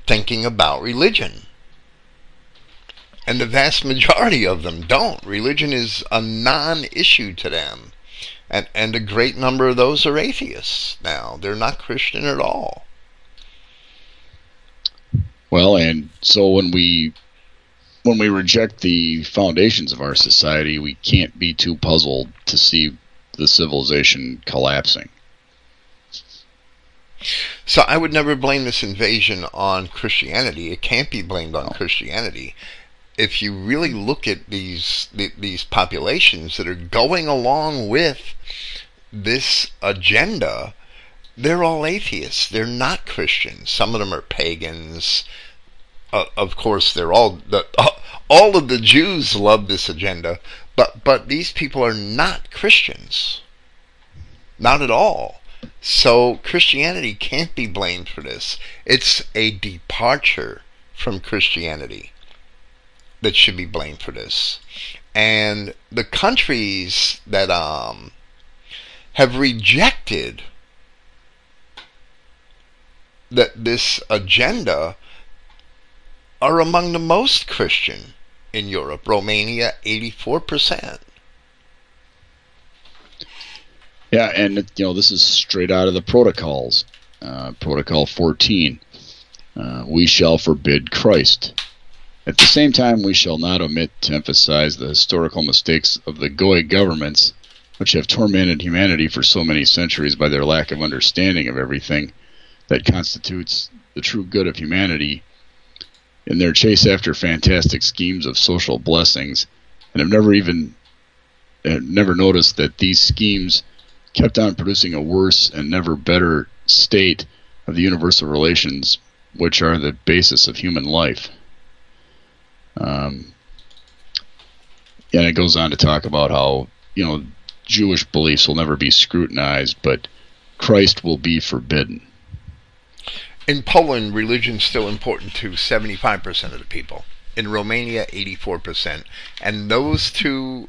thinking about religion. And the vast majority of them don't. Religion is a non issue to them. And, and a great number of those are atheists now. They're not Christian at all. Well, and so when we when we reject the foundations of our society, we can't be too puzzled to see the civilization collapsing. So I would never blame this invasion on Christianity. It can't be blamed on. Christianity if you really look at these these populations that are going along with this agenda, they're all atheists. They're not Christians. Some of them are pagans. Uh, of course, they're all the, uh, (laughs) all of the Jews love this agenda, but but these people are not Christians. Not at all. So Christianity can't be blamed for this. It's a departure from Christianity that should be blamed for this. And the countries that um, have rejected that this agenda are among the most Christian in Europe. Romania, 84%. Yeah, and you know this is straight out of the protocols. Uh, Protocol 14. Uh, we shall forbid Christ. At the same time, we shall not omit to emphasize the historical mistakes of the Goy governments, which have tormented humanity for so many centuries by their lack of understanding of everything that constitutes the true good of humanity in their chase after fantastic schemes of social blessings, and have never even have never noticed that these schemes kept on producing a worse and never better state of the universal relations which are the basis of human life. Um, and it goes on to talk about how, you know, Jewish beliefs will never be scrutinized, but Christ will be forbidden. In Poland, religion's still important to 75% of the people. In Romania, 84%. And those two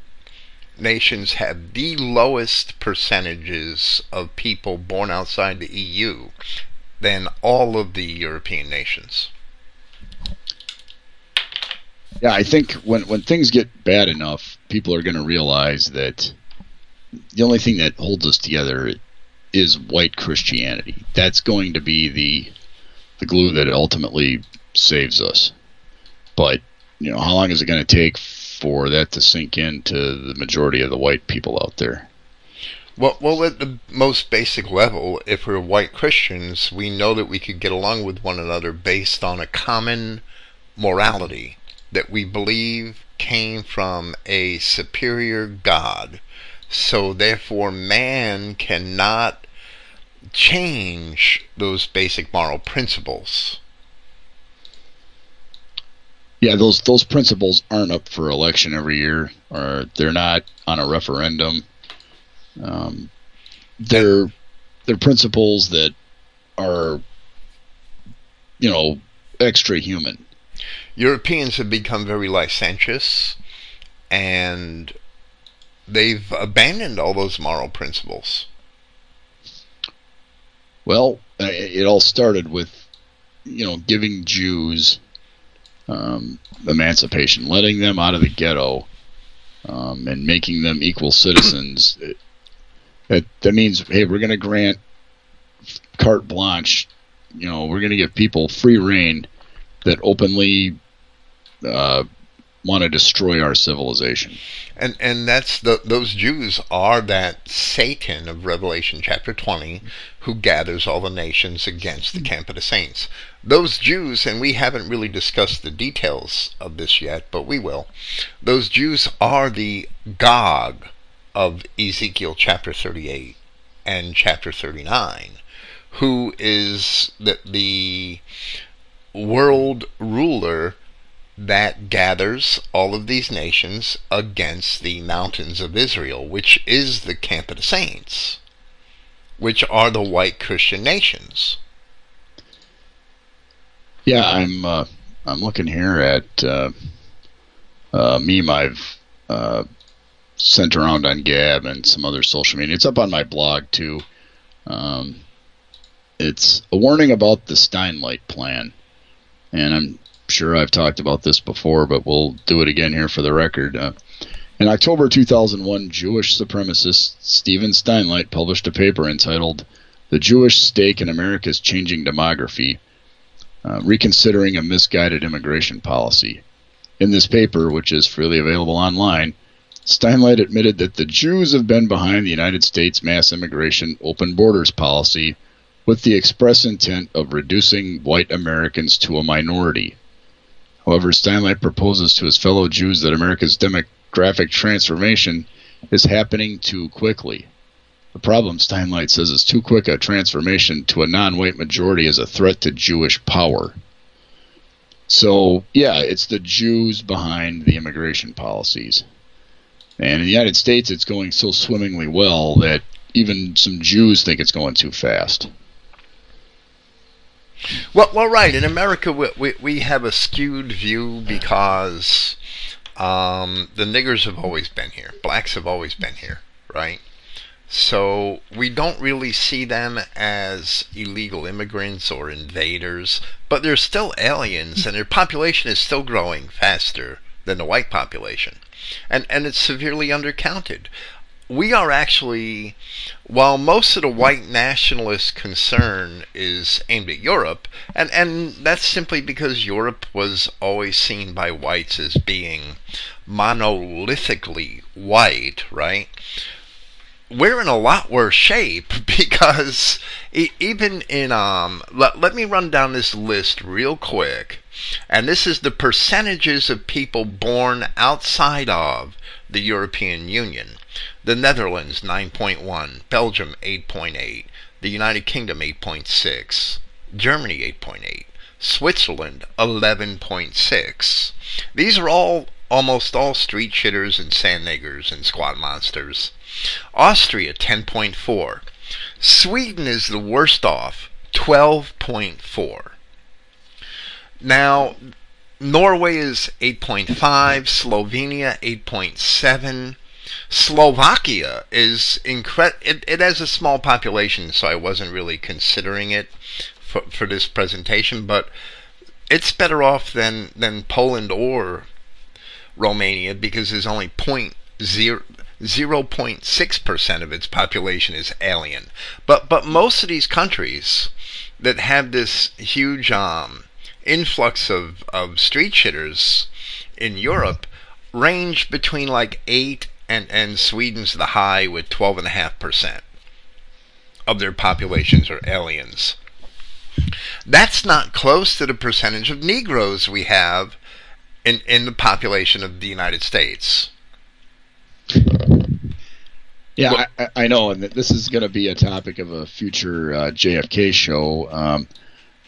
nations have the lowest percentages of people born outside the EU than all of the European nations. Yeah, I think when when things get bad enough, people are going to realize that the only thing that holds us together is white Christianity. That's going to be the the glue that ultimately saves us. But you know, how long is it going to take for that to sink into the majority of the white people out there. Well, well, at the most basic level, if we're white Christians, we know that we could get along with one another based on a common morality that we believe came from a superior God. So, therefore, man cannot change those basic moral principles. Yeah, those those principles aren't up for election every year, or they're not on a referendum. Um, they're they're principles that are, you know, extra human. Europeans have become very licentious, and they've abandoned all those moral principles. Well, it all started with, you know, giving Jews um, emancipation, letting them out of the ghetto, um, and making them equal citizens. That that means, hey, we're going to grant carte blanche. You know, we're going to give people free reign that openly uh, want to destroy our civilization. And and that's the those Jews are that Satan of Revelation chapter 20 who gathers all the nations against the camp of the saints. Those Jews and we haven't really discussed the details of this yet, but we will. Those Jews are the Gog of Ezekiel chapter 38 and chapter 39 who is the, the world ruler that gathers all of these nations against the mountains of Israel, which is the camp of the saints, which are the white Christian nations. Yeah, I'm uh, I'm looking here at uh, a meme I've uh, sent around on Gab and some other social media. It's up on my blog too. Um, it's a warning about the Steinlight plan, and I'm sure I've talked about this before, but we'll do it again here for the record. Uh, in October 2001, Jewish supremacist Stephen Steinlight published a paper entitled The Jewish Stake in America's Changing Demography, uh, Reconsidering a Misguided Immigration Policy. In this paper, which is freely available online, Steinlight admitted that the Jews have been behind the United States mass immigration open borders policy with the express intent of reducing white Americans to a minority. However, Steinlight proposes to his fellow Jews that America's demographic transformation is happening too quickly. The problem, Steinlight says, is too quick a transformation to a non-white majority is a threat to Jewish power. So yeah, it's the Jews behind the immigration policies. And in the United States, it's going so swimmingly well that even some Jews think it's going too fast. Well, well, right. In America, we, we, we have a skewed view because um, the niggers have always been here, blacks have always been here, right? So we don't really see them as illegal immigrants or invaders, but they're still aliens, and their population is still growing faster than the white population, and and it's severely undercounted we are actually, while most of the white nationalist concern is aimed at Europe, and, and that's simply because Europe was always seen by whites as being monolithically white, right? We're in a lot worse shape (laughs) because even in um let, let me run down this list real quick and this is the percentages of people born outside of the European Union the Netherlands 9.1, Belgium 8.8, the United Kingdom 8.6, Germany 8.8, Switzerland 11.6. These are all almost all street shitters and sand niggers and squat monsters. Austria 10.4. Sweden is the worst off, 12.4. Now, Norway is 8.5, Slovenia 8.7, Slovakia is incredible. It, it has a small population, so I wasn't really considering it for, for this presentation, but it's better off than, than Poland or Romania because there's only 0.6% of its population is alien. But, but most of these countries that have this huge um, influx of, of street shitters in Europe range between like 8 and, and Sweden's the high with 12.5% of their populations are aliens. That's not close to the percentage of Negroes we have in, in the population of the United States. Yeah, well, I, I, know, and this is going to be a topic of a future uh, JFK show. Um,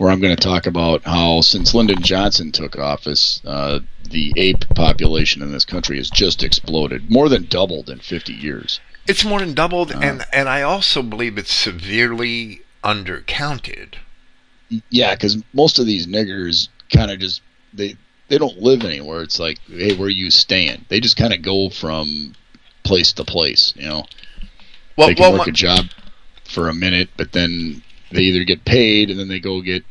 where I'm going to talk about how since Lyndon Johnson took office, uh, the ape population in this country has just exploded, more than doubled in 50 years. It's more than doubled, uh, and and I also believe it's severely undercounted. Yeah, because most of these niggers kind of just they they don't live anywhere. It's like, hey, where are you staying? They just kind of go from place to place. You know, well, they can well, work my, a job for a minute, but then they either get paid and then they go get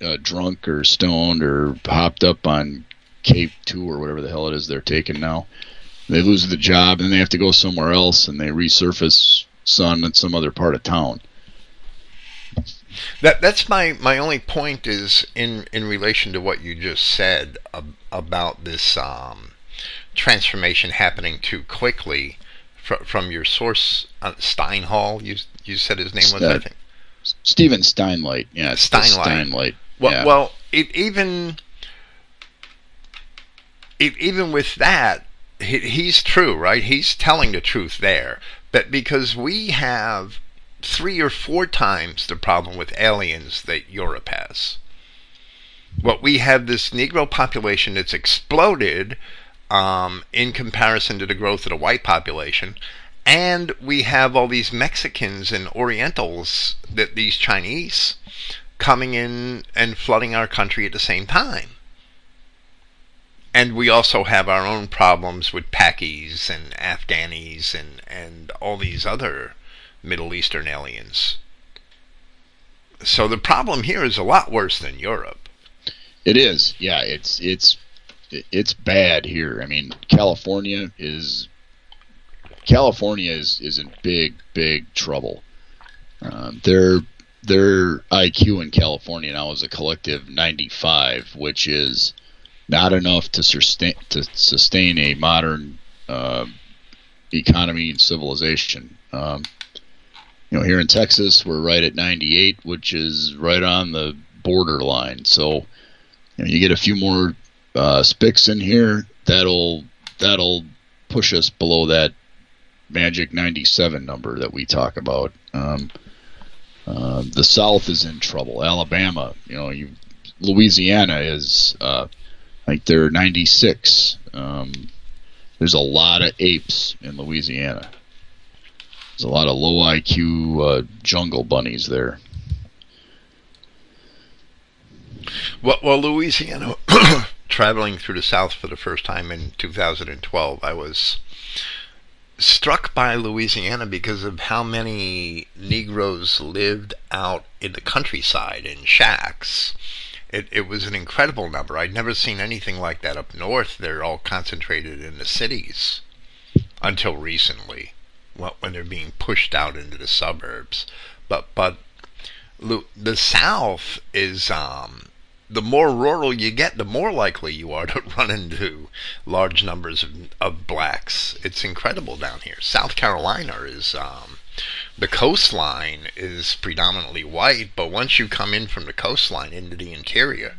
uh, drunk or stoned or hopped up on Cape 2 or whatever the hell it is they're taking now. They lose the job and they have to go somewhere else and they resurface sun in some other part of town. That that's my, my only point is in in relation to what you just said ab- about this um, transformation happening too quickly fr- from your source uh, Steinhall. You you said his name was I think Stephen Steinlight. Yeah, Steinlight. Steinlight. Well, yeah. well, it even it, even with that, he, he's true, right? He's telling the truth there. But because we have three or four times the problem with aliens that Europe has. What we have this Negro population that's exploded um, in comparison to the growth of the white population, and we have all these Mexicans and Orientals that these Chinese coming in and flooding our country at the same time. And we also have our own problems with Pakis and Afghanis and, and all these other Middle Eastern aliens. So the problem here is a lot worse than Europe. It is. Yeah, it's it's it's bad here. I mean, California is California is is in big big trouble. Um, their their IQ in California now is a collective 95, which is not enough to sustain to sustain a modern uh, economy and civilization. Um, you know, here in Texas, we're right at 98, which is right on the borderline. So, you, know, you get a few more uh, spics in here, that'll that'll push us below that magic 97 number that we talk about. Um, uh, the South is in trouble. Alabama, you know, you, Louisiana is uh, like they're 96. Um, there's a lot of apes in Louisiana. There's a lot of low IQ uh, jungle bunnies there. Well, well Louisiana, (coughs) traveling through the South for the first time in 2012, I was struck by Louisiana because of how many Negroes lived out in the countryside in shacks. It, it was an incredible number. I'd never seen anything like that up north. They're all concentrated in the cities until recently, when they're being pushed out into the suburbs. But but the South is um, the more rural you get, the more likely you are to (laughs) run into large numbers of, of blacks. It's incredible down here. South Carolina is um, the coastline is predominantly white, but once you come in from the coastline into the interior,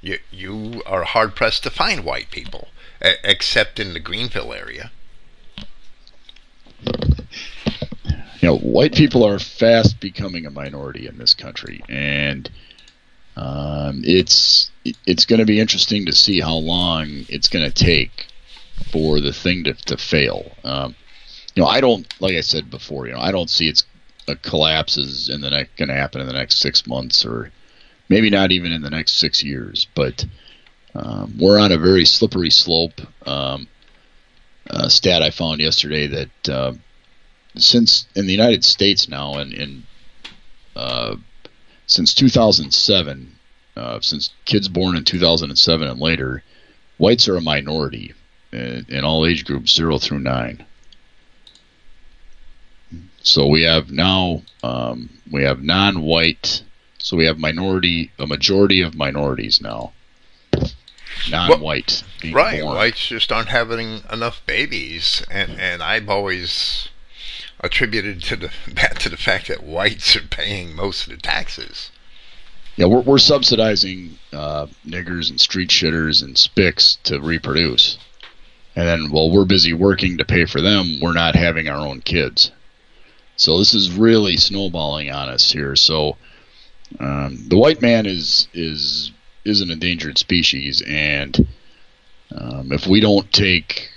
you you are hard pressed to find white people, a- except in the Greenville area. You know, white people are fast becoming a minority in this country, and um, it's it's going to be interesting to see how long it's going to take for the thing to, to fail. Um, you know, I don't like I said before. You know, I don't see it's a collapse is in the next going to happen in the next six months or maybe not even in the next six years. But um, we're on a very slippery slope. Um, a stat I found yesterday that uh, since in the United States now and in uh, since 2007, uh, since kids born in 2007 and later, whites are a minority in, in all age groups zero through nine. So we have now um, we have non-white. So we have minority, a majority of minorities now, non-white. Well, right, born. whites just aren't having enough babies, and and I've always attributed to the, (laughs) that to the fact that whites are paying most of the taxes. Yeah, we're, we're subsidizing uh, niggers and street shitters and spics to reproduce. And then while we're busy working to pay for them, we're not having our own kids. So this is really snowballing on us here. So um, the white man is is is an endangered species, and um, if we don't take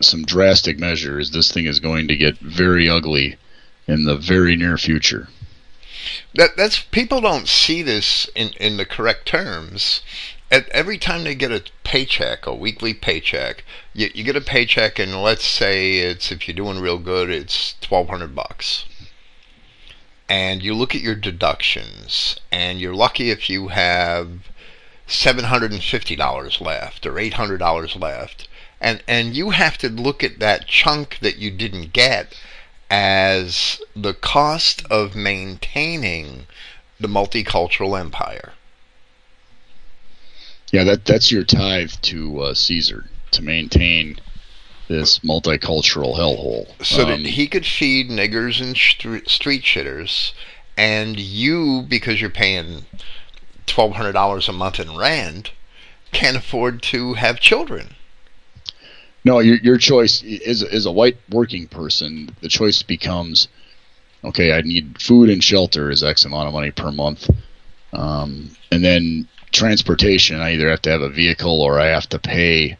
some drastic measures, this thing is going to get very ugly in the very near future. That that's people don't see this in in the correct terms. At every time they get a paycheck, a weekly paycheck, you, you get a paycheck, and let's say it's if you're doing real good, it's twelve hundred bucks. And you look at your deductions, and you're lucky if you have seven hundred and fifty dollars left or eight hundred dollars left and and you have to look at that chunk that you didn't get as the cost of maintaining the multicultural empire. Yeah, that that's your tithe to uh, Caesar to maintain this multicultural hellhole. So um, that he could feed niggers and st- street shitters, and you, because you're paying twelve hundred dollars a month in rent, can't afford to have children. No, your your choice is is a white working person. The choice becomes, okay, I need food and shelter is X amount of money per month, um, and then transportation. I either have to have a vehicle or I have to pay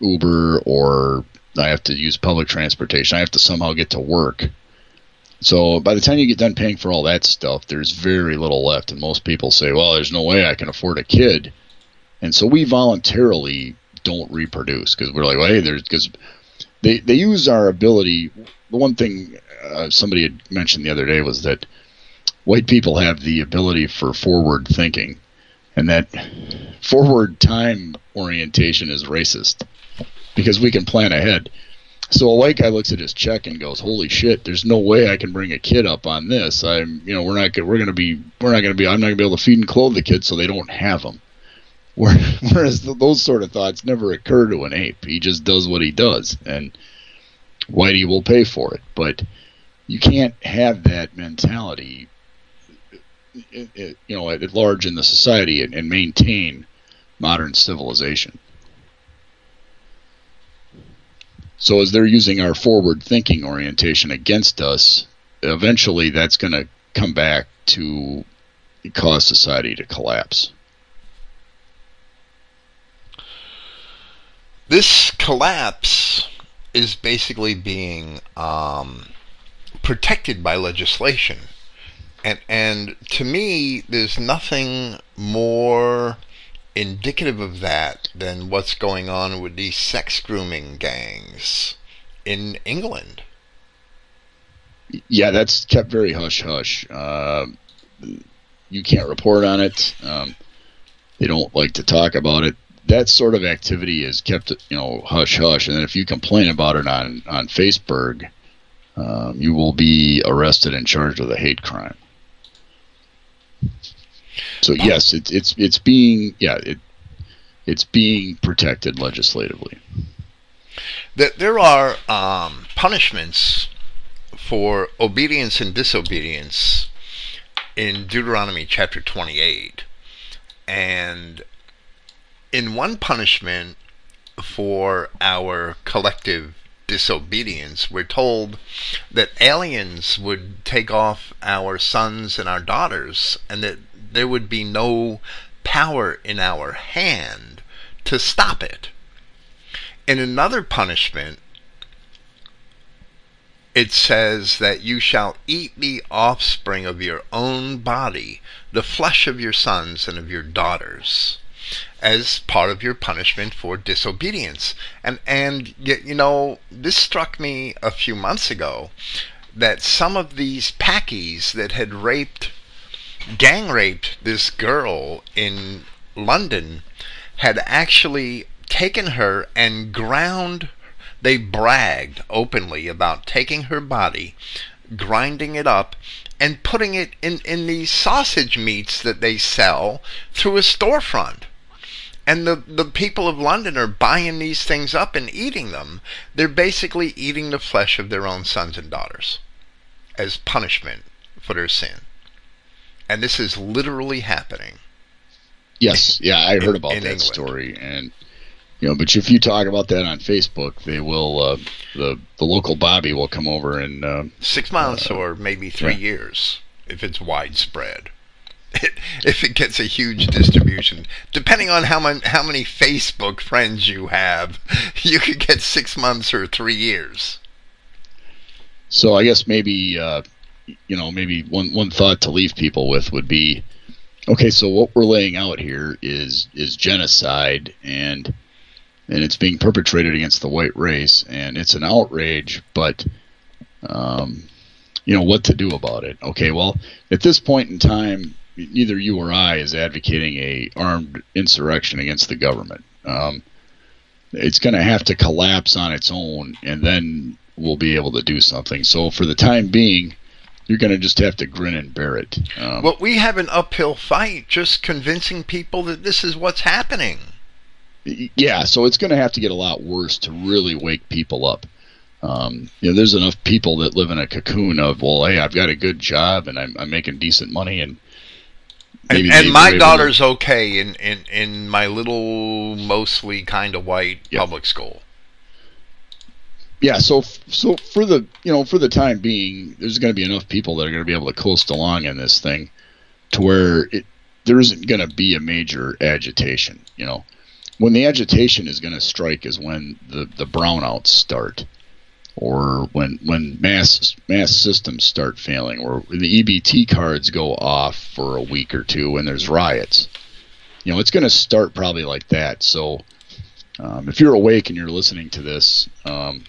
Uber or I have to use public transportation. I have to somehow get to work. So by the time you get done paying for all that stuff, there's very little left, and most people say, "Well, there's no way I can afford a kid," and so we voluntarily don't reproduce because we're like, well, hey, there's because they they use our ability. The one thing uh, somebody had mentioned the other day was that white people have the ability for forward thinking, and that forward time orientation is racist because we can plan ahead. So a white guy looks at his check and goes, "Holy shit! There's no way I can bring a kid up on this. I'm, you know, we're not, we're to be, we're not to be, I'm not going to be able to feed and clothe the kids, so they don't have them." (laughs) Whereas those sort of thoughts never occur to an ape. He just does what he does, and Whitey will pay for it. But you can't have that mentality, you know, at large in the society and, and maintain modern civilization. So as they're using our forward thinking orientation against us, eventually that's going to come back to cause society to collapse. This collapse is basically being um, protected by legislation. And, and to me, there's nothing more indicative of that than what's going on with these sex grooming gangs in England. Yeah, that's kept very hush hush. Uh, you can't report on it. Um, they don't like to talk about it. That sort of activity is kept, you know, hush hush. And then if you complain about it on on Facebook, um, you will be arrested and charged with a hate crime. So yes, it's it's it's being yeah it it's being protected legislatively. That there are um, punishments for obedience and disobedience in Deuteronomy chapter 28. And in one punishment for our collective disobedience, we're told that aliens would take off our sons and our daughters, and that there would be no power in our hand to stop it. In another punishment, it says that you shall eat the offspring of your own body, the flesh of your sons and of your daughters, as part of your punishment for disobedience. And and you know, this struck me a few months ago that some of these Packies that had raped, gang raped this girl in London had actually taken her and ground they bragged openly about taking her body, grinding it up, and putting it in, in these sausage meats that they sell through a storefront. And the, the people of London are buying these things up and eating them. They're basically eating the flesh of their own sons and daughters as punishment for their sin. And this is literally happening. Yes, yeah, I heard about that England. story, and you know, but if you talk about that on Facebook, they will uh, the the local Bobby will come over and uh, six months uh, or maybe three yeah. years if it's widespread. If it gets a huge distribution, depending on how many how many Facebook friends you have, (laughs) you could get six months or three years. So I guess maybe uh, you know maybe one one thought to leave people with would be, okay, so what we're laying out here is is genocide and and it's being perpetrated against the white race, and it's an outrage. But um, you know what to do about it? Okay, well, at this point in time, neither you or I is advocating a armed insurrection against the government. Um, it's going to have to collapse on its own, and then we'll be able to do something. So for the time being, you're going to just have to grin and bear it. Um, well, we have an uphill fight just convincing people that this is what's happening yeah, so it's going to have to get a lot worse to really wake people up. Um, you know, there's enough people that live in a cocoon of, well, hey, I've got a good job and I'm, I'm making decent money and maybe, and, and my daughter's okay in, in, in my little, mostly kind of white yep. public school. Yeah, so so for the you know for the time being, there's going to be enough people that are going to be able to coast along in this thing, to where it there isn't going to be a major agitation. You know, when the agitation is going to strike is when the, the brownouts start or when when mass mass systems start failing or the EBT cards go off for a week or two when there's riots. You know, it's going to start probably like that. So um, if you're awake and you're listening to this, um,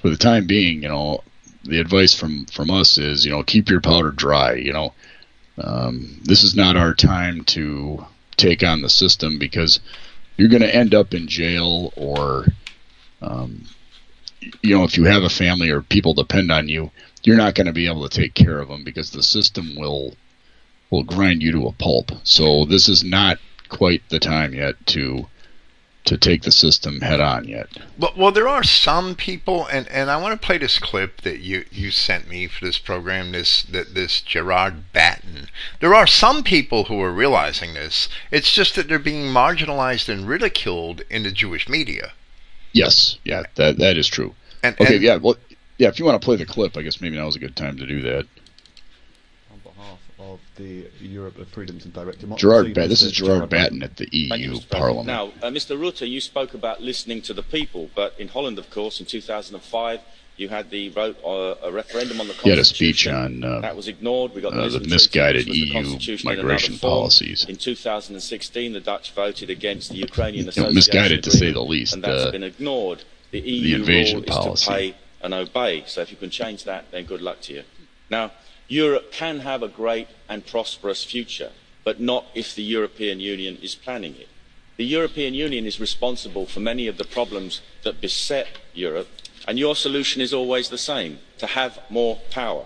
for the time being, you know, the advice from from us is, you know, keep your powder dry. You know, um, this is not our time to take on the system because you're going to end up in jail or um, you know if you have a family or people depend on you you're not going to be able to take care of them because the system will will grind you to a pulp so this is not quite the time yet to to take the system head on yet. Well, well, there are some people, and, and I want to play this clip that you, you sent me for this program. This that this Gerard Batten. There are some people who are realizing this. It's just that they're being marginalized and ridiculed in the Jewish media. Yes, yeah, that that is true. And, Okay, and- yeah, well, yeah. If you want to play the clip, I guess maybe now is a good time to do that. On behalf of the Europe of Freedoms and Direct Democracy. Gerard, Bat- this is Gerard Batten. Batten at the Thank you, EU Parliament. Now, uh, Mr. Rutte, you spoke about listening to the people, but in Holland, of course, in 2005, you had the vote uh, a referendum on the He had a speech on uh, that was ignored. We got the, uh, the misguided the EU in migration policies. In 2016, the Dutch voted against the Ukrainian You know, association misguided to say the least. and that's Uh, been ignored. The EU invasion rule policy. is to pay and obey. So if you can change that, then good luck to you. Now, Europe can have a great and prosperous future, but not if the European Union is planning it. The European Union is responsible for many of the problems that beset Europe, and your solution is always the same to have more power.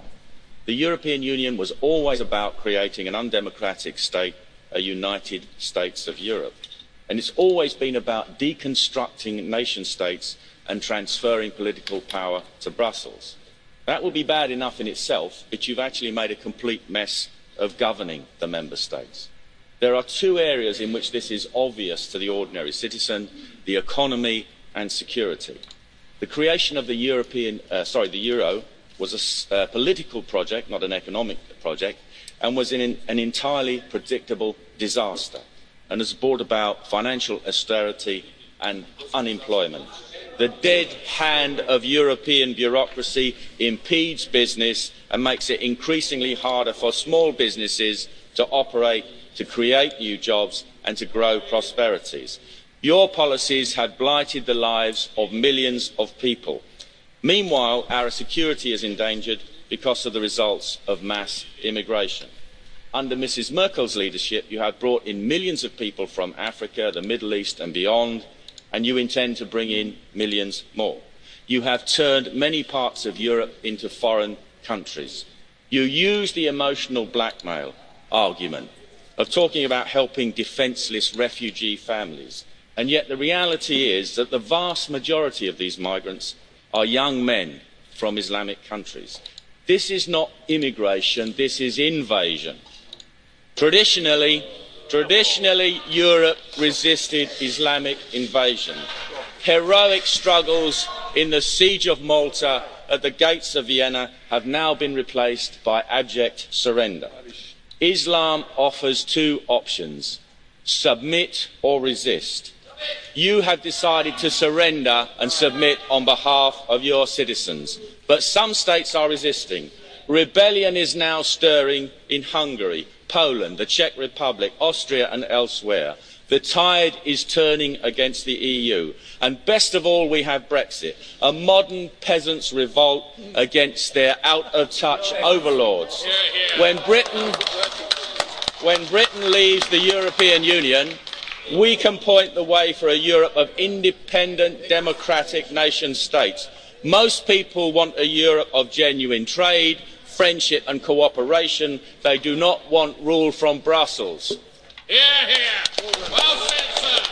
The European Union was always about creating an undemocratic state, a United States of Europe. And it's always been about deconstructing nation states and transferring political power to Brussels. That will be bad enough in itself, but you've actually made a complete mess of governing the member states. There are two areas in which this is obvious to the ordinary citizen the economy and security. The creation of the uh, euro was a uh, political project, not an economic project, and was an entirely predictable disaster and has brought about financial austerity and unemployment. The dead hand of European bureaucracy impedes business and makes it increasingly harder for small businesses to operate, to create new jobs and to grow prosperities. Your policies have blighted the lives of millions of people. Meanwhile, our security is endangered because of the results of mass immigration. Under Mrs Merkel's leadership, you have brought in millions of people from Africa, the Middle East and beyond, and you intend to bring in millions more. You have turned many parts of Europe into foreign countries. You use the emotional blackmail argument of talking about helping defenceless refugee families, yet the reality is that the vast majority of these migrants are young men from Islamic countries. This is not immigration, this is invasion. Traditionally, Europe resisted Islamic invasion. Heroic struggles in the siege of Malta at the gates of Vienna have now been replaced by abject surrender. Islam offers two options submit or resist. You have decided to surrender and submit on behalf of your citizens, but some states are resisting. Rebellion is now stirring in Hungary, Poland, the Czech Republic, Austria, and elsewhere. The tide is turning against the EU. And best of all, we have Brexit, a modern peasants' revolt against their out of touch overlords. When Britain, leaves the European Union, we can point the way for a Europe of independent, democratic nation states. Most people want a Europe of genuine trade, friendship and cooperation. They do not want rule from Brussels. Hear, hear. Well said, sir.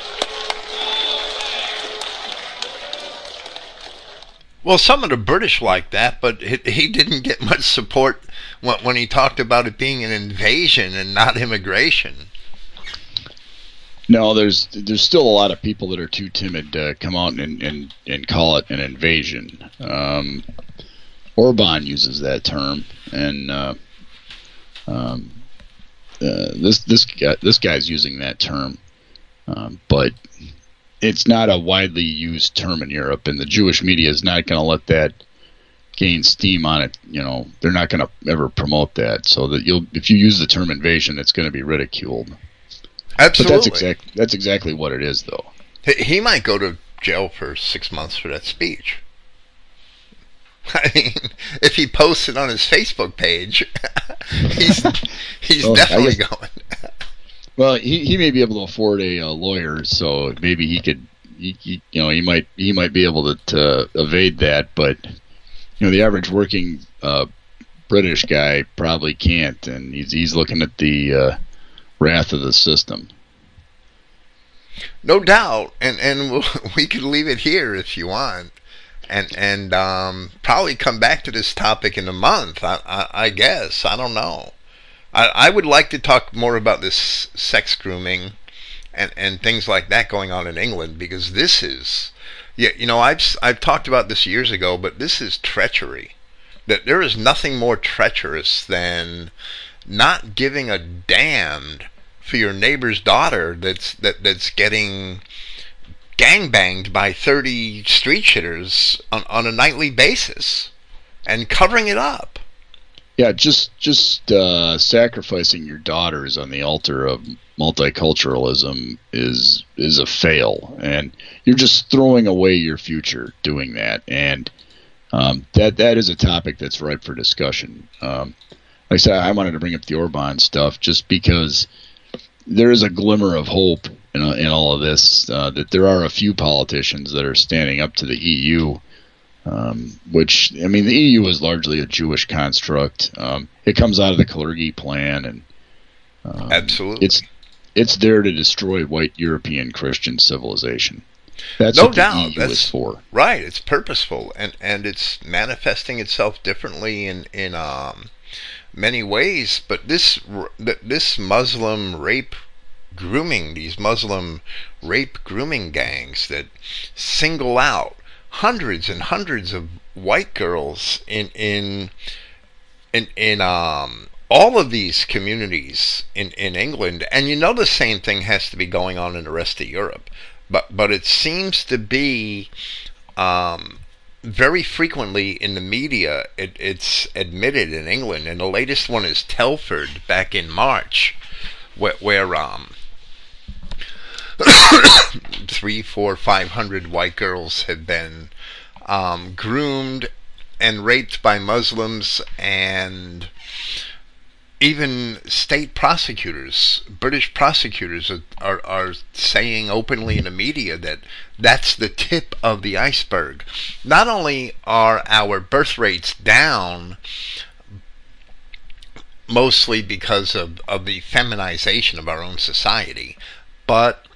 Well, some of the British like that, but he, he didn't get much support when, when he talked about it being an invasion and not immigration. No, there's there's still a lot of people that are too timid to come out and and, and call it an invasion. Um, Orban uses that term, and uh, um, uh, this this guy, this guy's using that term, um, but it's not a widely used term in Europe, and the Jewish media is not going to let that gain steam on it. You know, they're not going to ever promote that. So that you'll if you use the term invasion, it's going to be ridiculed. But Absolutely. that's exact. That's exactly what it is, though. He- might go to jail for six months for that speech. (laughs) I mean, if he posts it on his Facebook page, (laughs) he's he's Oh, I definitely guess- going. (laughs) Well, he, he may be able to afford a, uh lawyer, so maybe he could. He, he, you know, he might he might be able to, to evade that, but you know, the average working uh, British guy probably can't, and he's he's looking at the uh, wrath of the system. No doubt, and and we'll, (laughs) we could leave it here if you want, and and um, probably come back to this topic in a month. I, I, I guess I don't know. I, I would like to talk more about this sex grooming, and and things like that going on in England because this is Yeah, you know, I've I've talked about this years ago, but this is treachery. That there is nothing more treacherous than not giving a damn for your neighbor's daughter that's that that's getting gangbanged by 30 street shitters on, on a nightly basis and covering it up. Yeah, just just uh, sacrificing your daughters on the altar of multiculturalism is is a fail, and you're just throwing away your future doing that. And um, that that is a topic that's ripe for discussion. Um, like I said, I wanted to bring up the Orban stuff just because there is a glimmer of hope in, in all of this. Uh, that there are a few politicians that are standing up to the EU. Um, which I mean, the EU is largely a Jewish construct. Um, it comes out of the Kalergi plan, and um, Absolutely. it's it's there to destroy white European Christian civilization. That's No doubt, EU that's- for. Right, it's purposeful and and it's manifesting itself differently in in um many ways, but this this Muslim rape grooming, these Muslim rape grooming gangs that single out hundreds and hundreds of white girls in in in in um all of these communities in in England. And you know the same thing has to be going on in the rest of Europe. But but it seems to be um very frequently in the media it, it's admitted in England and the latest one is Telford back in March where, where um (coughs) three, four, five hundred white girls had been um, groomed and raped by Muslims, and even state prosecutors, British prosecutors, are, are, are saying openly in the media that that's the tip of the iceberg. Not only are our birth rates down, mostly because of, of the feminization of our own society, but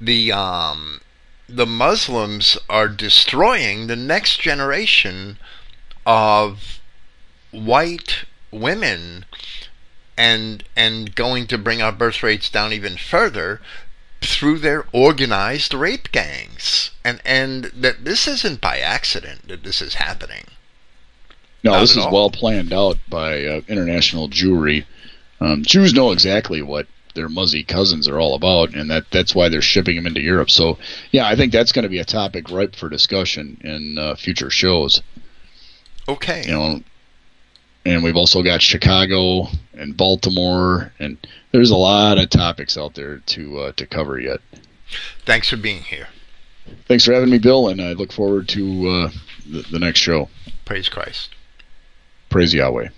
the um, the Muslims are destroying the next generation of white women and and going to bring our birth rates down even further through their organized rape gangs and and that this isn't by accident that this is happening No, Not this is all. well planned out by uh, international Jewry. Um, Jews know exactly what their Muzzy cousins are all about, and that that's why they're shipping them into Europe. So, yeah, I think that's going to be a topic ripe for discussion in uh, future shows. okay You know, and we've also got Chicago and Baltimore, and there's a lot of topics out there to uh, to cover yet. thanks for being here Thanks for having me, Bill, and I look forward to uh, the, the next show. praise christ Praise Yahweh.